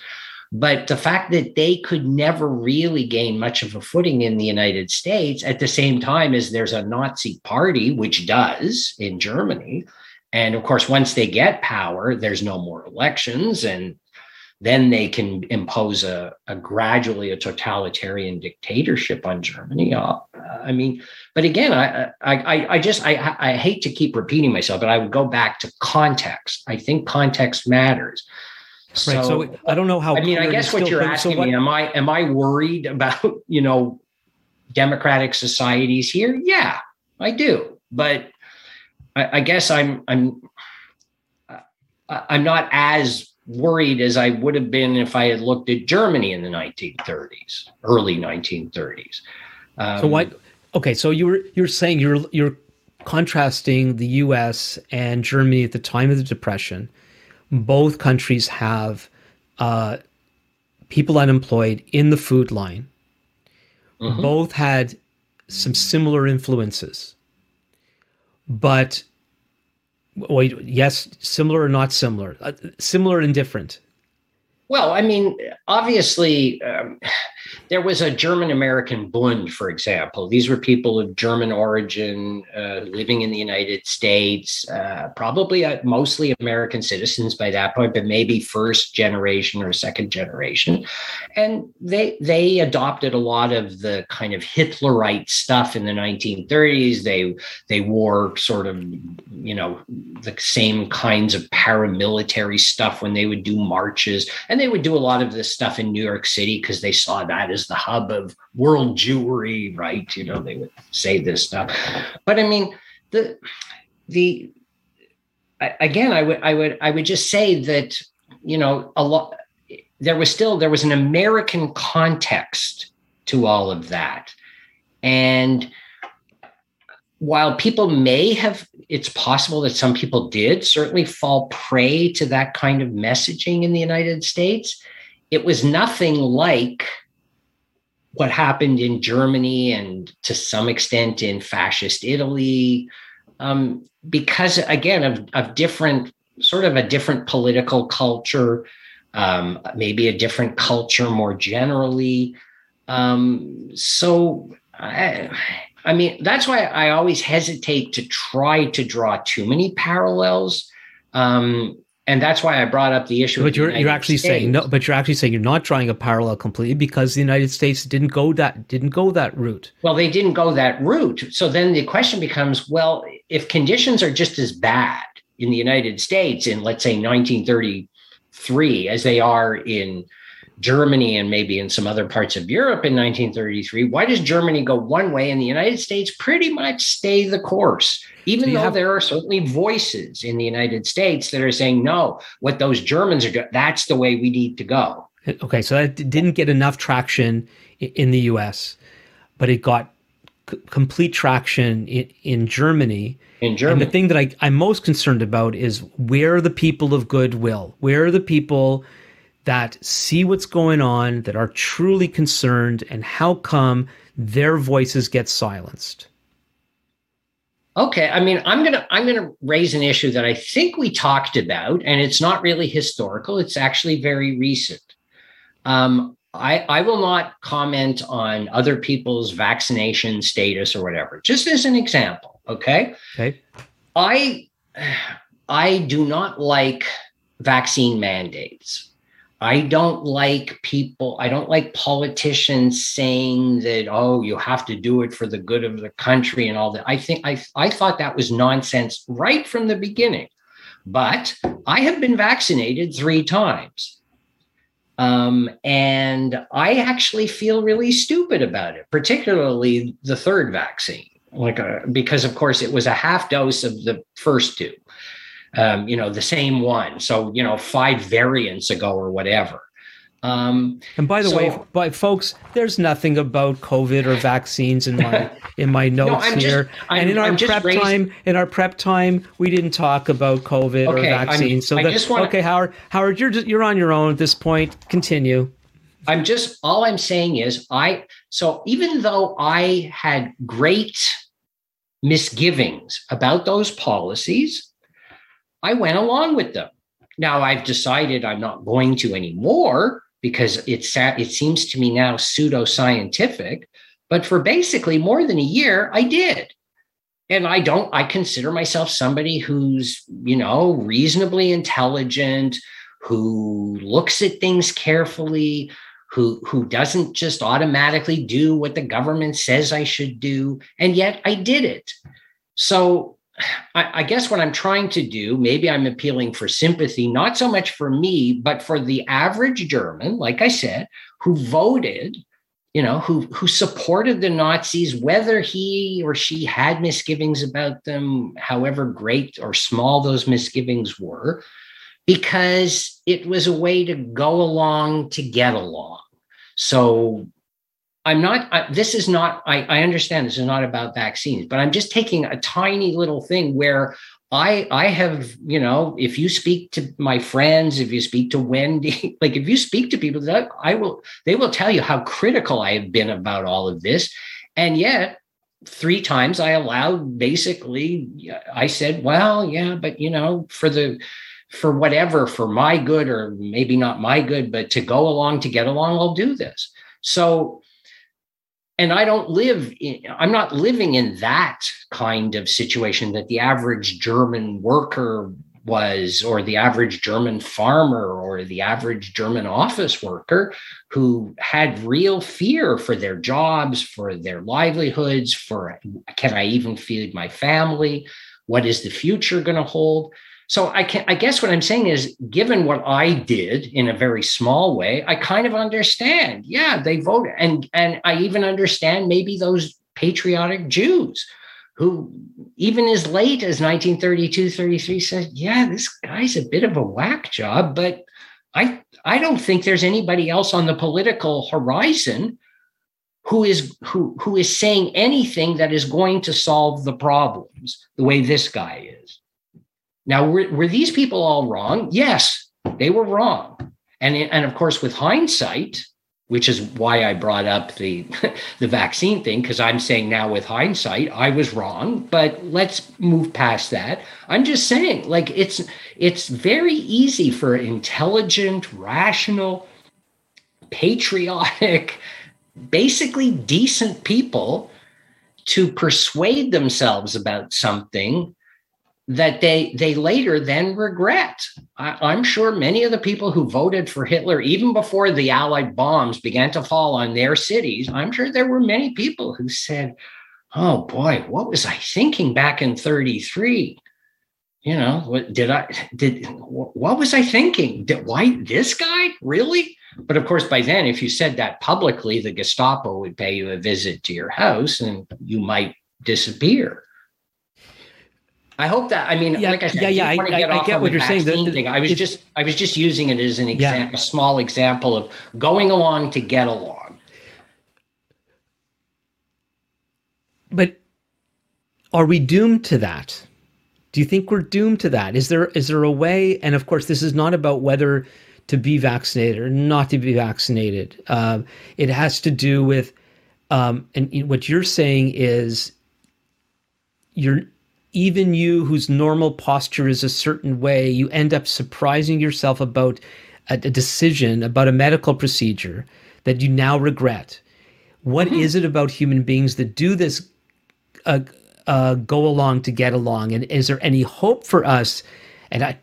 But the fact that they could never really gain much of a footing in the United States at the same time as there's a Nazi party, which does in Germany, and of course, once they get power, there's no more elections, and then they can impose a, a gradually a totalitarian dictatorship on Germany. Uh, I mean, but again, I, I, I just, I, I hate to keep repeating myself, but I would go back to context. I think context matters.
So, right. So I don't know how.
I mean, I guess what you're asking what, me, am I, am I worried about, you know, democratic societies here? Yeah, I do. But I, I guess I'm I'm I'm not as worried as I would have been if I had looked at Germany in the 1930s, early 1930s.
Um, so why? Okay, so you're you're saying you're you're contrasting the U.S. and Germany at the time of the Depression. Both countries have uh, people unemployed in the food line. Mm-hmm. Both had some similar influences, but wait, yes, similar or not similar, uh, similar and different.
Well, I mean, obviously, um, there was a German American Bund, for example. These were people of German origin uh, living in the United States, uh, probably uh, mostly American citizens by that point, but maybe first generation or second generation. And they they adopted a lot of the kind of Hitlerite stuff in the 1930s. They they wore sort of you know the same kinds of paramilitary stuff when they would do marches, and they would do a lot of this stuff in New York City because they saw that as the hub of world Jewry, right? You know, they would say this stuff. But I mean, the the again, I would I would I would just say that you know a lot. There was still there was an American context to all of that, and while people may have, it's possible that some people did certainly fall prey to that kind of messaging in the United States. It was nothing like what happened in Germany and to some extent in fascist Italy, um, because again of, of different sort of a different political culture, um, maybe a different culture more generally. Um, so I, I mean, that's why I always hesitate to try to draw too many parallels. Um, and that's why I brought up the issue.
But you're you're actually States. saying no. But you're actually saying you're not drawing a parallel completely because the United States didn't go that didn't go that route.
Well, they didn't go that route. So then the question becomes: Well, if conditions are just as bad in the United States in let's say 1933 as they are in Germany and maybe in some other parts of Europe in 1933, why does Germany go one way and the United States pretty much stay the course? Even though have- there are certainly voices in the United States that are saying, no, what those Germans are doing, that's the way we need to go.
Okay, so that didn't get enough traction in the US, but it got c- complete traction in, in Germany.
In Germany.
And the thing that I, I'm most concerned about is where are the people of goodwill? Where are the people that see what's going on, that are truly concerned, and how come their voices get silenced?
Okay, I mean, I'm gonna I'm gonna raise an issue that I think we talked about, and it's not really historical. It's actually very recent. Um, I I will not comment on other people's vaccination status or whatever. Just as an example, okay?
Okay.
I I do not like vaccine mandates. I don't like people, I don't like politicians saying that, oh, you have to do it for the good of the country and all that. I think I, I thought that was nonsense right from the beginning. But I have been vaccinated three times. Um, and I actually feel really stupid about it, particularly the third vaccine, like a, uh, because of course it was a half dose of the first two um, you know, the same one. So, you know, five variants ago or whatever.
Um, and by the so, way, by folks, there's nothing about COVID or vaccines in my (laughs) in my notes no, here. Just, and in our prep time, in our prep time, we didn't talk about COVID okay, or vaccines. I'm, so that, wanna, okay, Howard, Howard, you're just, you're on your own at this point. Continue.
I'm just all I'm saying is I so even though I had great misgivings about those policies, I went along with them. Now I've decided I'm not going to anymore because it's it seems to me now pseudoscientific. But for basically more than a year, I did. And I don't, I consider myself somebody who's, you know, reasonably intelligent, who looks at things carefully, who who doesn't just automatically do what the government says I should do. And yet I did it. So I, I, guess what I'm trying to do, maybe I'm appealing for sympathy, not so much for me, but for the average German, like I said, who voted, you know, who who supported the Nazis, whether he or she had misgivings about them, however great or small those misgivings were. because it was a way to go along to get along. So I'm not, I, this is not, I, I understand this is not about vaccines, but I'm just taking a tiny little thing where I I have, you know, if you speak to my friends, if you speak to Wendy, (laughs) like if you speak to people that I will they will tell you how critical I have been about all of this. And yet three times I allowed basically I said, well, yeah, but you know, for the for whatever, for my good or maybe not my good, but to go along to get along, I'll do this. So and I don't live in, I'm not living in that kind of situation that the average German worker was, or the average German farmer, or the average German office worker who had real fear for their jobs, for their livelihoods, for can I even feed my family? What is the future going to hold? So I can I guess what I'm saying is given what I did in a very small way, I kind of understand. Yeah, they voted and and I even understand maybe those patriotic Jews who even as late as 1932 33 said, "Yeah, this guy's a bit of a whack job, but I I don't think there's anybody else on the political horizon who is who who is saying anything that is going to solve the problems the way this guy is." Now, were, were these people all wrong? Yes, they were wrong. And, and of course, with hindsight, which is why I brought up the, (laughs) the vaccine thing, because I'm saying now with hindsight, I was wrong, but let's move past that. I'm just saying, like, it's it's very easy for intelligent, rational, patriotic, (laughs) basically decent people to persuade themselves about something that they they later then regret. I, am sure many of the people who voted for Hitler, even before the Allied bombs began to fall on their cities, I'm sure there were many people who said, "Oh boy, what was I thinking back in '33?" You know, what did I did? What was I thinking? Did, why this guy really? But of course, by then, if you said that publicly, the Gestapo would pay you a visit to your house, and you might disappear. I hope that I mean, yeah, like I said,
yeah, yeah, I, I, I, get what you're saying.
The, thing. I was just I was just using it as an example, yeah. a small example of going along to get along.
But are we doomed to that? Do you think we're doomed to that? Is there is there a way? And of course, this is not about whether to be vaccinated or not to be vaccinated. Uh, it has to do with, um, and what you're saying is, you're even you whose normal posture is a certain way, you end up surprising yourself about a, a decision, about a medical procedure that you now regret. What mm-hmm. is it about human beings that do this uh, uh, go along to get along? And is there any hope for us? And I,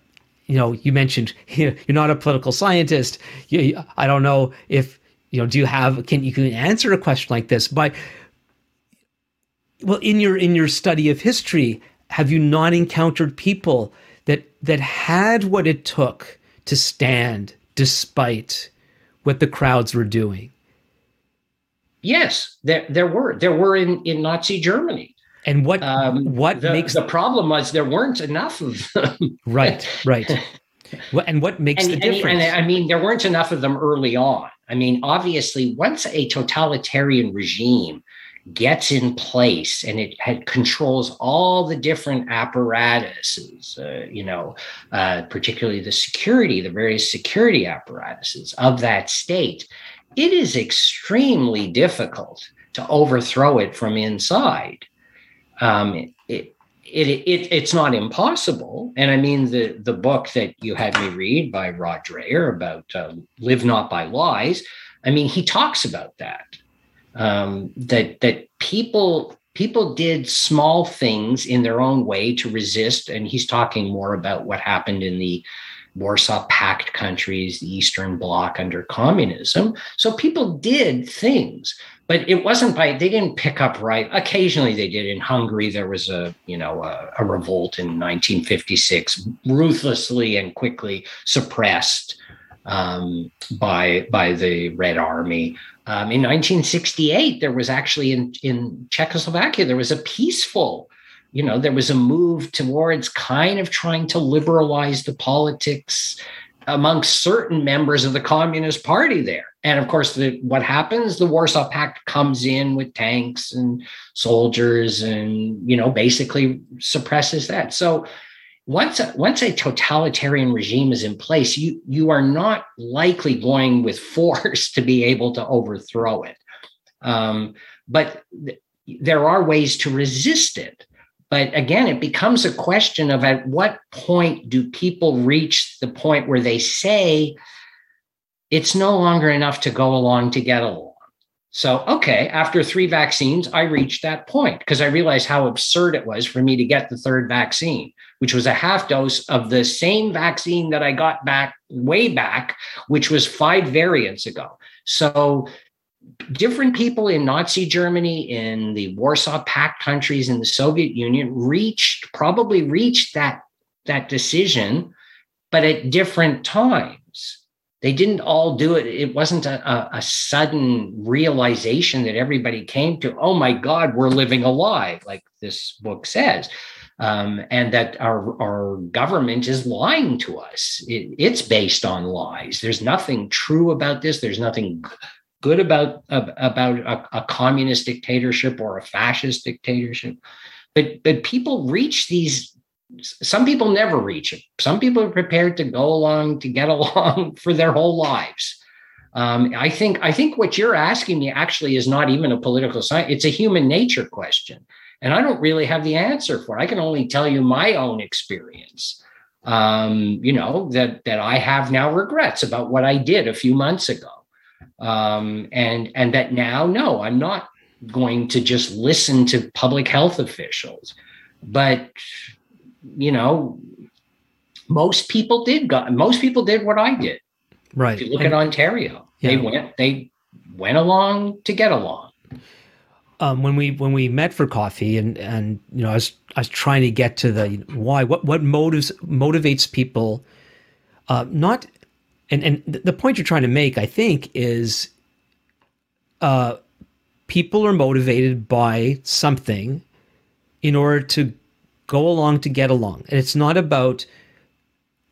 you know, you mentioned (laughs) you're not a political scientist. You, I don't know if you know. Do you have? Can you can answer a question like this? But well, in your in your study of history, have you not encountered people that that had what it took to stand despite what the crowds were doing?
Yes, there there were there were in in Nazi Germany.
And what um, what
the,
makes
the problem was there weren't enough of them. (laughs)
right, right. (laughs) and what makes
and,
the difference?
And, and I mean, there weren't enough of them early on. I mean, obviously, once a totalitarian regime gets in place and it had, controls all the different apparatuses, uh, you know, uh, particularly the security, the various security apparatuses of that state, it is extremely difficult to overthrow it from inside. Um, it, it, it, it's not impossible. And I mean, the, the book that you had me read by Rod Dreher about uh, Live Not by Lies, I mean, he talks about that um, that that people people did small things in their own way to resist and he's talking more about what happened in the warsaw pact countries the eastern bloc under communism. So people did things but it wasn't by they didn't pick up right. Occasionally they did. In hungary there was a you know a, a revolt in 1956 ruthlessly and quickly suppressed um, by by the red army um, in 1968, there was actually in, in Czechoslovakia, there was a peaceful you know, there was a move towards kind of trying to liberalize the politics amongst certain members of the Communist Party there. And of course, the, what happens? The Warsaw Pact comes in with tanks and soldiers, and you know, basically suppresses that. So once a, once a totalitarian regime is in place, you you are not likely going with (laughs) force to be able to overthrow it. Um, but th- there are ways to resist it. But again, it becomes a question of at what point do people reach the point where they say it's no longer enough to go along to get along. So, okay, after three vaccines, I reached that point because I realized how absurd it was for me to get the third vaccine, which was a half dose of the same vaccine that I got back way back, which was five variants ago. So, different people in Nazi Germany, in the Warsaw Pact countries, in the Soviet Union reached, probably reached that, that decision, but at different times they didn't all do it. It wasn't a, a, sudden realization that everybody came to, oh my God, we're living a lie, like this book says. Um, and that our, our government is lying to us. It, it's based on lies. There's nothing true about this. There's nothing good about, about a, a communist dictatorship or a fascist dictatorship. But, but people reach these some people never reach it. Some people are prepared to go along to get (laughs) along for their whole lives. Um, I think I think what you're asking me actually is not even a political science; it's a human nature question, and I don't really have the answer for. it. I can only tell you my own experience. Um, you know that that I have now regrets about what I did a few months ago, um, and and that now no, I'm not going to just listen to public health officials, but you know, most people did go, most people did what I did.
Right.
If you look and, at Ontario, yeah. they went they went along to get along.
Um, when we when we met for coffee and and you know I was I was trying to get to the why what what motives motivates people uh, not and and the point you're trying to make I think is uh, people are motivated by something in order to go along to get along. And it's not about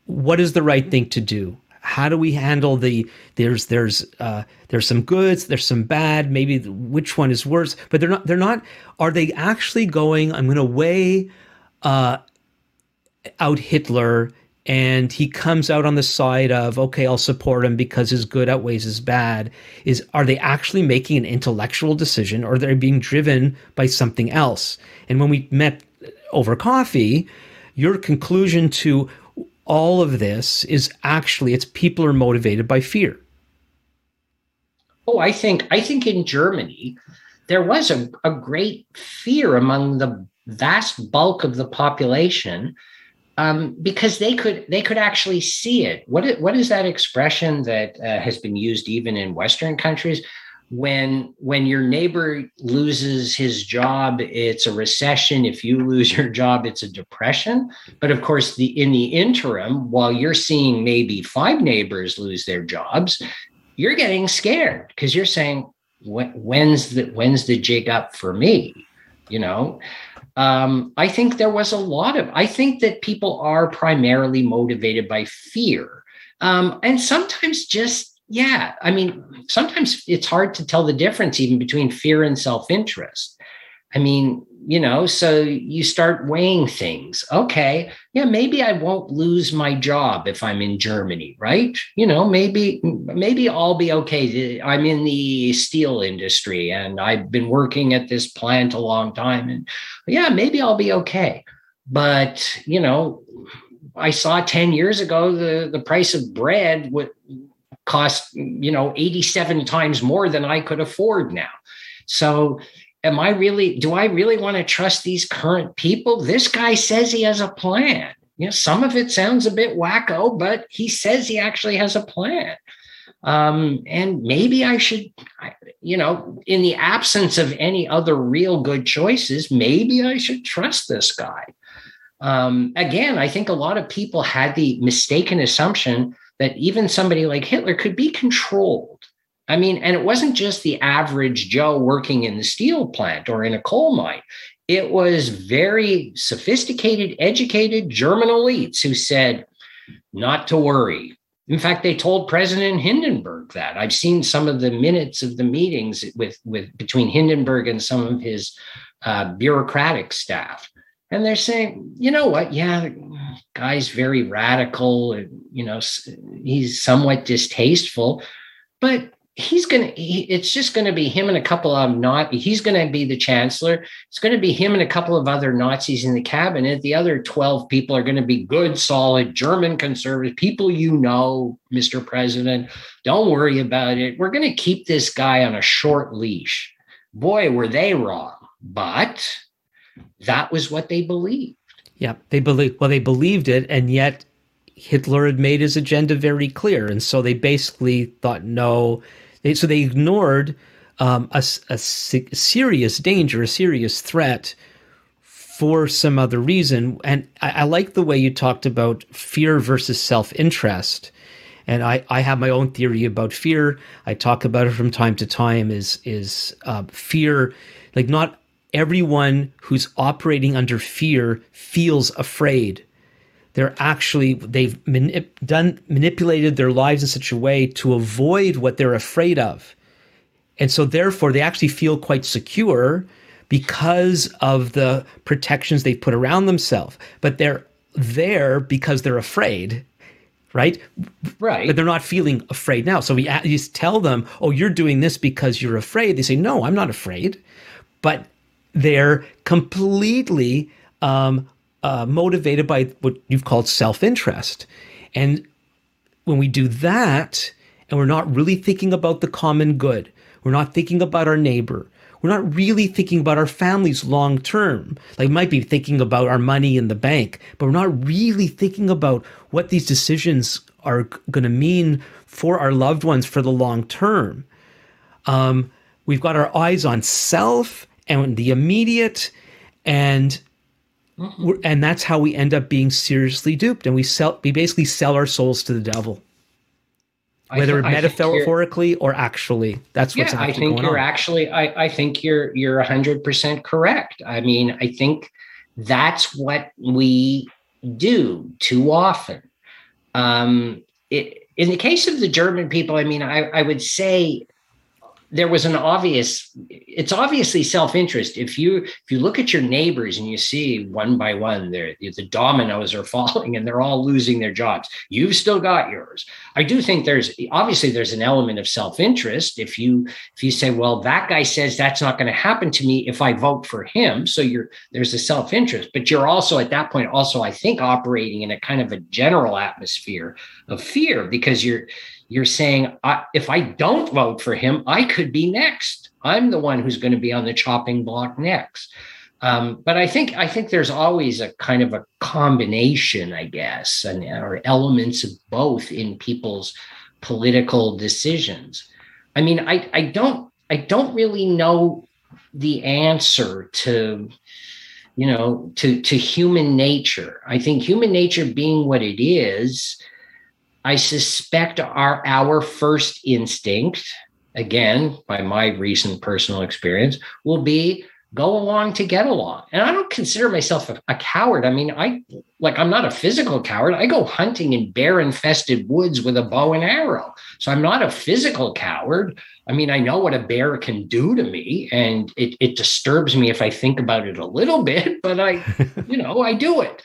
what is the right thing to do. How do we handle the there's there's uh, there's some goods, there's some bad. Maybe which one is worse? But they're not they're not. Are they actually going? I'm going to weigh uh, out Hitler, and he comes out on the side of okay, I'll support him because his good outweighs his bad. Is are they actually making an intellectual decision, or they're being driven by something else? And when we met over coffee, your conclusion to all of this is actually it's people are motivated by fear.
Oh, I think I think in Germany there was a, a great fear among the vast bulk of the population um, because they could they could actually see it. What is, what is that expression that uh, has been used even in Western countries? When when your neighbor loses his job it's a recession. If you lose your job it's a depression. But of course the in the interim while you're seeing maybe five neighbors lose their jobs you're getting scared because you're saying when's the when's the jig up for me? You know? Um, i think there was a lot of i think that people are primarily motivated by fear. Um, and sometimes just yeah, I mean, sometimes it's hard to tell the difference even between fear and self interest. I mean, you know, so you start weighing things. Okay, yeah, maybe I won't lose my job if I'm in Germany, right? You know, maybe maybe I'll be okay. I'm in the steel industry and I've been working at this plant a long time and yeah, maybe I'll be okay. But, you know, I saw 10 years ago the the price of bread would cost you know 87 times more than i could afford now. So am i really do i really want to trust these current people? This guy says he has a plan. You know some of it sounds a bit wacko but he says he actually has a plan. Um, and maybe i should you know in the absence of any other real good choices maybe i should trust this guy. Um, again i think a lot of people had the mistaken assumption that even somebody like Hitler could be controlled. I mean, and it wasn't just the average Joe working in the steel plant or in a coal mine. it was very sophisticated, educated German elites who said, not to worry. In fact, they told President Hindenburg that. I've seen some of the minutes of the meetings with, with between Hindenburg and some of his uh, bureaucratic staff. And they're saying, you know what? Yeah, guy's very radical. And, you know, he's somewhat distasteful, but he's going to, it's just going to be him and a couple of not, he's going to be the chancellor. It's going to be him and a couple of other Nazis in the cabinet. The other 12 people are going to be good, solid German conservative people you know, Mr. President. Don't worry about it. We're going to keep this guy on a short leash. Boy, were they wrong. But that was what they believed.
Yeah, they believe well, they believed it, and yet Hitler had made his agenda very clear, and so they basically thought no. They, so they ignored um, a, a serious danger, a serious threat for some other reason. And I, I like the way you talked about fear versus self interest. And I, I have my own theory about fear. I talk about it from time to time. Is is uh, fear like not everyone who's operating under fear feels afraid. They're actually they've manip- done manipulated their lives in such a way to avoid what they're afraid of. And so therefore they actually feel quite secure because of the protections they've put around themselves. But they're there because they're afraid right?
Right.
But they're not feeling afraid now. So we just tell them, "Oh, you're doing this because you're afraid." They say, "No, I'm not afraid." But they're completely um, uh, motivated by what you've called self interest. And when we do that, and we're not really thinking about the common good, we're not thinking about our neighbor, we're not really thinking about our families long term. Like, we might be thinking about our money in the bank, but we're not really thinking about what these decisions are going to mean for our loved ones for the long term. Um, we've got our eyes on self and the immediate and mm-hmm. and that's how we end up being seriously duped and we sell we basically sell our souls to the devil whether th- metaphorically or actually that's what's
yeah, i think you're
on.
actually I, I think you're you're 100% correct i mean i think that's what we do too often um it, in the case of the german people i mean i, I would say there was an obvious it's obviously self-interest. If you if you look at your neighbors and you see one by one the dominoes are (laughs) falling and they're all losing their jobs you've still got yours. I do think there's obviously there's an element of self-interest. If you if you say well that guy says that's not going to happen to me if i vote for him so you're there's a self-interest. But you're also at that point also i think operating in a kind of a general atmosphere of fear because you're you're saying if I don't vote for him, I could be next. I'm the one who's going to be on the chopping block next. Um, but I think I think there's always a kind of a combination, I guess, and or elements of both in people's political decisions. I mean, I I don't I don't really know the answer to you know to to human nature. I think human nature being what it is I suspect our our first instinct, again, by my recent personal experience, will be go along to get along. And I don't consider myself a, a, coward. I mean, I like I'm not a physical coward. I go hunting in bear infested woods with a bow and arrow. So I'm not a physical coward. I mean, I know what a bear can do to me and it, it disturbs me if I think about it a little (laughs) bit, but I, (laughs) you know, I do it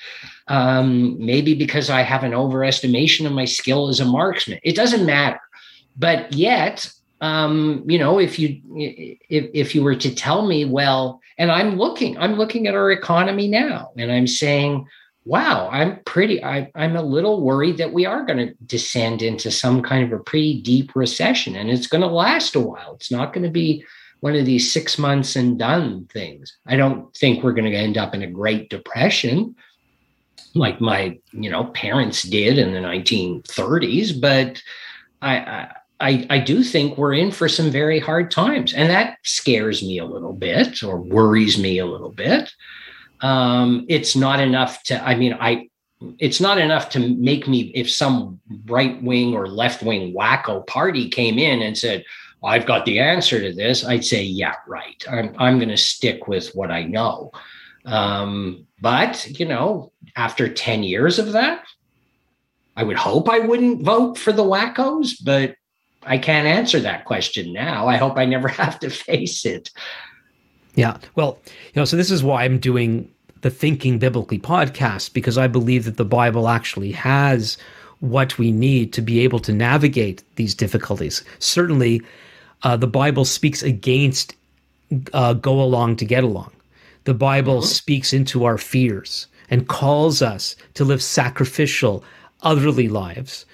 um, maybe because I have an overestimation of my skill as a marksman. It doesn't matter. But yet, um, you know, if you if if you were to tell me, well, and I'm looking, I'm looking at our economy now, and I'm saying, wow, I'm pretty, I, I'm a little worried that we are going to descend into some kind of a pretty deep recession, and it's going to last a while. It's not going to be one of these six months and done things. I don't think we're going to end up in a Great Depression, like my you know parents did in the 1930s but I, I i do think we're in for some very hard times and that scares me a little bit or worries me a little bit um it's not enough to i mean i it's not enough to make me if some right wing or left wing wacko party came in and said I've got the answer to this, I'd say, yeah, right. I'm, I'm going to stick with what I know. Um, but, you know, after 10 years of that, I would hope I wouldn't vote for the wackos, but I can't answer that question now. I hope I never (laughs) have to face it.
Yeah. Well, you know, so this is why I'm doing the Thinking Biblically podcast because I believe that the Bible actually has what we need to be able to navigate these difficulties. Certainly, uh, the Bible speaks against uh, go along to get along. The Bible mm-hmm. speaks into our fears and calls us to live sacrificial, otherly lives.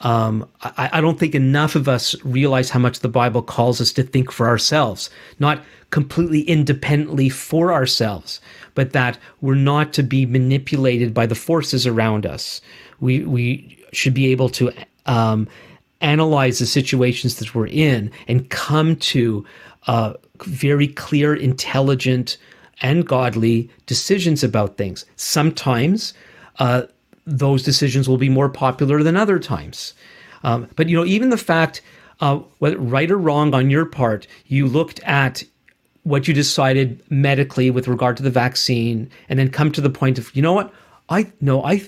Um, I, I, don't think enough of us realize how much the Bible calls us to think for ourselves, not completely independently for ourselves, but that we're not to be manipulated by the forces around us. We we should be able to um, analyze the situations that we're in and come to uh, very clear, intelligent, and godly decisions about things. Sometimes uh, those decisions will be more popular than other times. Um, but you know, even the fact, uh, whether right or wrong on your part, you looked at what you decided medically with regard to the vaccine, and then come to the point of, you know what, I no, I,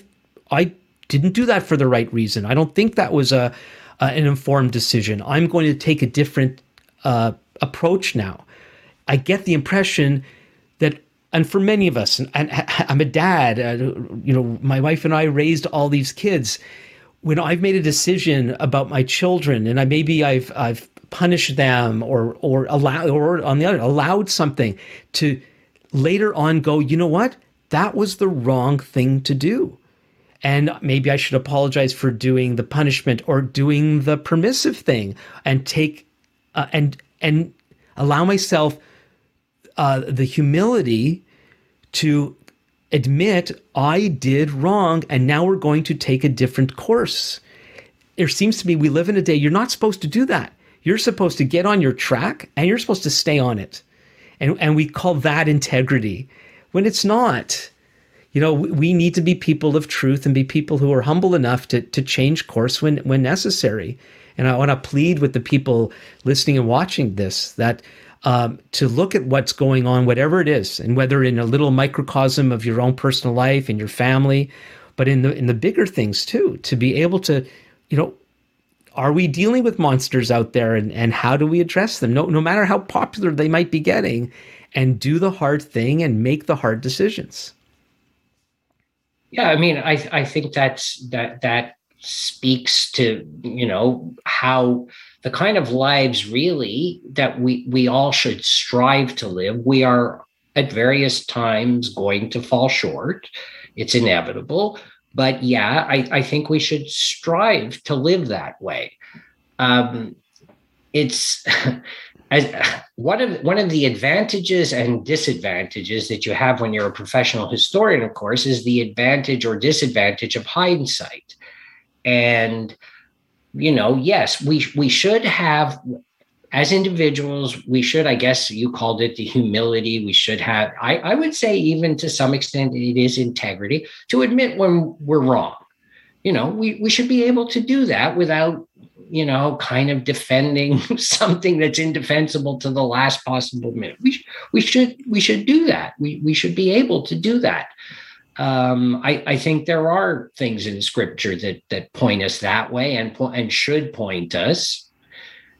I didn't do that for the right reason. I don't think that was a, a an informed decision. I'm going to take a different uh, approach now. I get the impression that and for many of us, and, (laughs) I'm a dad, uh, you know, my wife and I raised all these kids. When I've made a decision about my children, and I maybe I've I've punished them or or allowed or on the other allowed something to later on go, you know what, that was the wrong thing to do, and maybe I should apologize for doing the punishment or doing the permissive thing and take uh, and and allow myself uh, the humility to admit I did wrong and now we're going to take a different course. It seems to me we live in a day you're not supposed to do that. You're supposed to get on your track and you're supposed to stay on it. And, and we call that integrity when it's not. You know, we need to be people of truth and be people who are humble enough to, to change course when, when necessary. And I want to plead with the people listening and watching this that um, to look at what's going on, whatever it is, and whether in a little microcosm of your own personal life and your family, but in the in the bigger things too, to be able to, you know, are we dealing with monsters out there, and and how do we address them? No, no matter how popular they might be getting, and do the hard thing and make the hard decisions.
Yeah, I mean, I I think that's that that speaks to you know how the kind of lives really that we we all should strive to live. We are at various times going to fall short. It's inevitable. But yeah i, I think we should strive to live that way. Um, it's (laughs) as (sighs) one of one of the advantages and disadvantages that you have when you're a professional historian of course is the advantage or disadvantage of hindsight. And you know yes we we should have as individuals we should i guess you called it the humility we should have i i would say even to some extent it is integrity to admit when we're wrong. You know we we should be able to do that without you know kind of defending (laughs) something that's indefensible to the last possible minute. We we should we should do that. We we should be able to do that um, I, I, think there are things in scripture that that point us that way and and should point us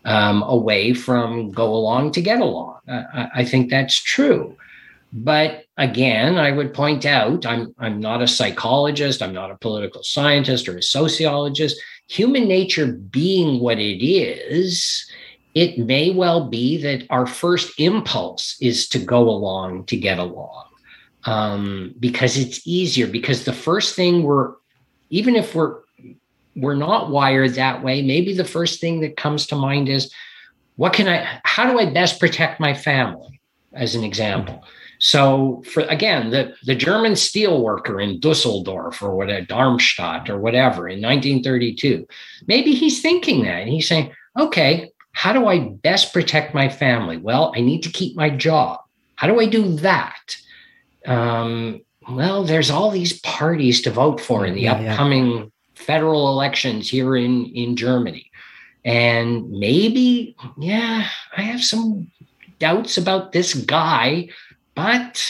um, away from go along to get along. I, I, think that's true. But again, I would point out I'm I'm not a psychologist, I'm not a political scientist or a sociologist. Human nature being what it is, it may well be that our first impulse is to go along to get along um, because it's easier. Because the first thing we're, even if we're we're not wired that way, maybe the first thing that comes to mind is, what can I? How do I best protect my family? As an example. So for again, the, the German steel worker in Dusseldorf or whatever, Darmstadt or whatever in 1932, maybe he's thinking that and he's saying, okay, how do I best protect my family? Well, I need to keep my job. How do I do that? Um, well, there's all these parties to vote for in the yeah, upcoming yeah. federal elections here in in Germany, and maybe, yeah, I have some doubts about this guy, but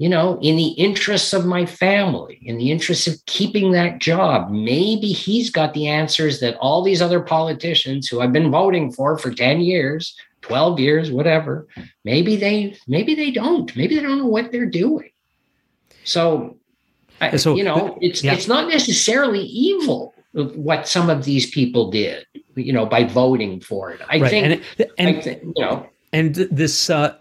you know, in the interests of my family, in the interests of keeping that job, maybe he's got the answers that all these other politicians who I've been voting for for 10 years, 12 years, whatever, maybe they maybe they don't. Maybe they don't know what they're doing. So, I, so you know, it's yeah. it's not necessarily evil what some of these people did, you know, by voting for it. I right. think, and, and I think, you know,
and this uh,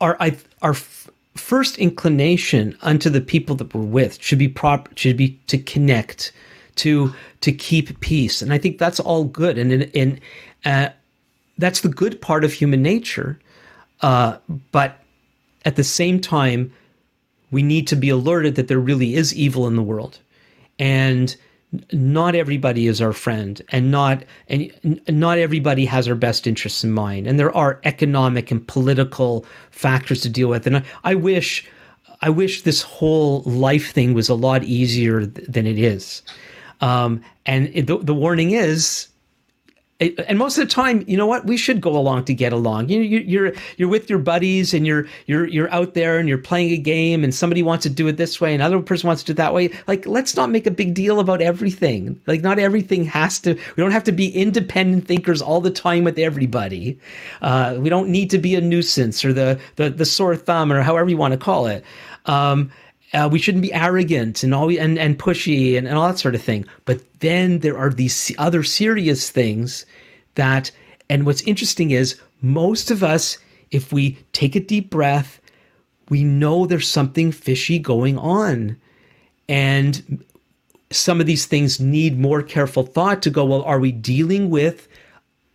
our I, our first inclination unto the people that we're with should be prop should be to connect, to to keep peace, and I think that's all good, and in, in uh, that's the good part of human nature, uh, but at the same time, we need to be alerted that there really is evil in the world, and not everybody is our friend and not and not everybody has our best interests in mind. And there are economic and political factors to deal with. And I, I wish I wish this whole life thing was a lot easier than it is. Um, and it, the, the warning is and most of the time, you know what? We should go along to get along. You, you, you're you're with your buddies, and you're you're you're out there, and you're playing a game, and somebody wants to do it this way, and another person wants to do it that way. Like, let's not make a big deal about everything. Like, not everything has to. We don't have to be independent thinkers all the time with everybody. Uh, we don't need to be a nuisance or the the the sore thumb or however you want to call it. Um, uh, we shouldn't be arrogant and all and, and pushy and, and all that sort of thing. But then there are these other serious things that, and what's interesting is most of us, if we take a deep breath, we know there's something fishy going on. And some of these things need more careful thought to go, well, are we dealing with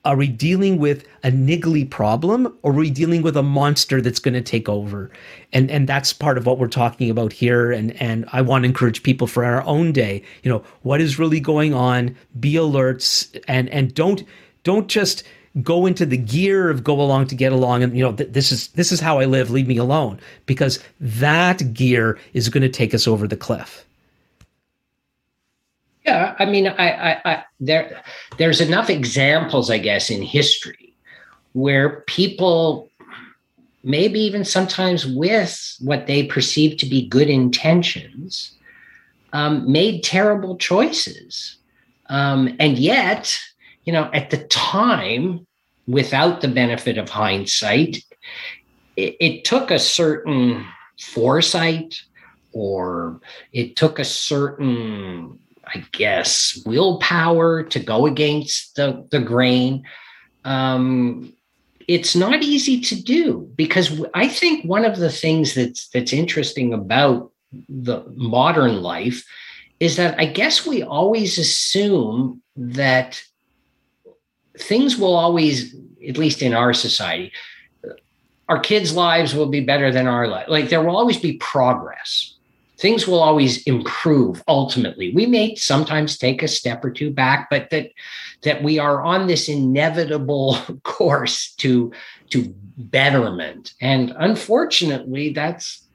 are we dealing with a niggly problem or are we dealing with a monster that's going to take over? And and that's part of what we're talking about here and and i want to encourage people for our own day you know what is really going on? Be alerts and and don't don't just go into the gear of go along to get along and you know th- this is this is how i live leave me alone because that gear is going to take us over the cliff
yeah, I mean, I, I, I, there, there's enough examples, I guess, in history where people, maybe even sometimes with what they perceive to be good intentions, um, made terrible choices, um, and yet, you know, at the time, without the benefit of hindsight, it, it took a certain foresight, or it took a certain I guess, willpower to go against the, the grain. Um, it's not easy to do because I think one of the things that's that's interesting about the modern life is that I guess we always assume that things will always, at least in our society, our kids' lives will be better than our life. Like there will always be progress things will always improve ultimately. We may sometimes take a step or two back but that that we are on this inevitable (laughs) course to to betterment. And unfortunately that's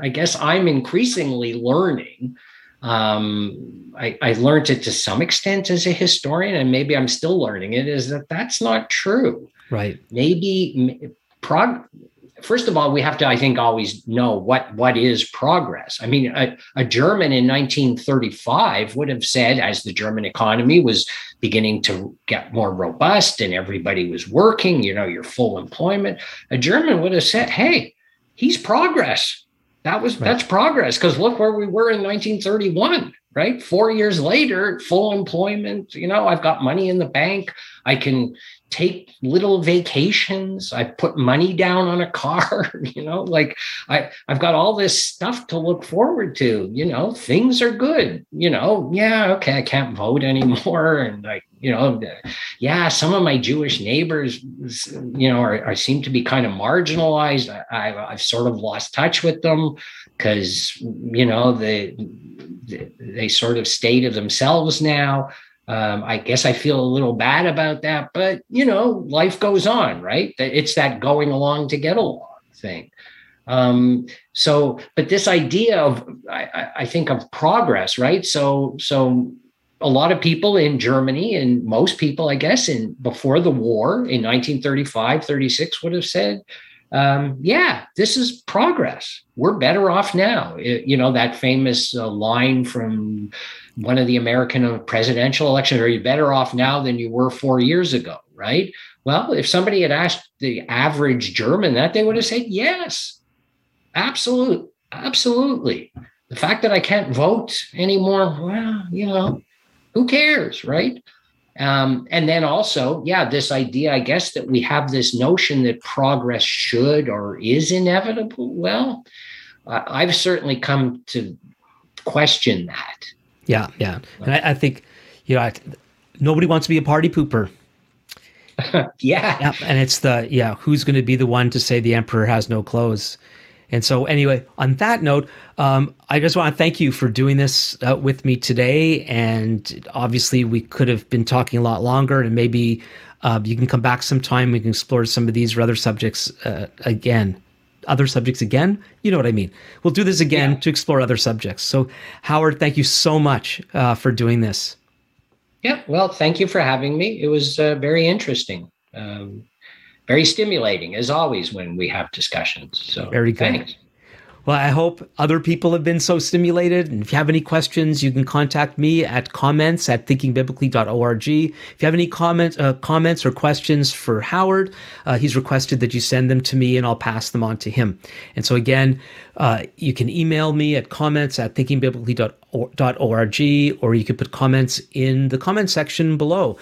i guess i'm increasingly learning. Um, I, I learned it to some extent as a historian and maybe i'm still learning it is that that's not true.
Right.
Maybe prog- first of all, we have to, I think, always know what what is progress. I mean, a, a, German in 1935 would have said, as the German economy was beginning to get more robust and everybody was working, you know, your full employment, a German would have said, "Hey, he's progress. That was right. that's progress." Because look where we were in 1931 right? Four years later, full employment, you know, I've got money in the bank. I can take little vacations. I put money down on a car, (laughs) you know, like I, I've got all this stuff to look forward to, you know, things are good, you know, yeah, okay, I can't vote anymore. (laughs) And like, you know, yeah, some of my Jewish neighbors, you know, are, seem to be kind of marginalized. I, I've sort of lost touch with them because, you know, they, they sort of stay to themselves now. Um, I guess I feel a little bad about that, but you know, life goes on, right? It's that going along to get along thing. Um, so, but this idea of, I, I think of progress, right? So, so a lot of people in Germany and most people, I guess, in before the war in 1935, 36 would have said, um, yeah, this is progress. We're better off now. It, you know, that famous uh, line from one of the American presidential elections are you better off now than you were four years ago, right? Well, if somebody had asked the average German that, they would have said yes. Absolute, absolutely. The fact that I can't vote anymore, well, you know, who cares, right? Um, and then also, yeah, this idea, I guess, that we have this notion that progress should or is inevitable. Well, uh, I've certainly come to question that.
Yeah, yeah. And I, I think, you know, I, nobody wants to be a party pooper. (laughs)
yeah.
yeah. And it's the, yeah, who's going to be the one to say the emperor has no clothes? And so, anyway, on that note, um, I just want to thank you for doing this uh, with me today. And obviously, we could have been talking a lot longer, and maybe uh, you can come back sometime. We can explore some of these or other subjects uh, again. Other subjects again? You know what I mean. We'll do this again yeah. to explore other subjects. So, Howard, thank you so much uh, for doing this.
Yeah, well, thank you for having me. It was uh, very interesting. Um, very stimulating as always when we have discussions. So
very good. Thanks. Well, I hope other people have been so stimulated. And if you have any questions, you can contact me at comments at thinkingbiblically.org. If you have any comment, uh, comments or questions for Howard, uh, he's requested that you send them to me and I'll pass them on to him. And so again, uh, you can email me at comments at thinkingbiblically.org or you can put comments in the comment section below.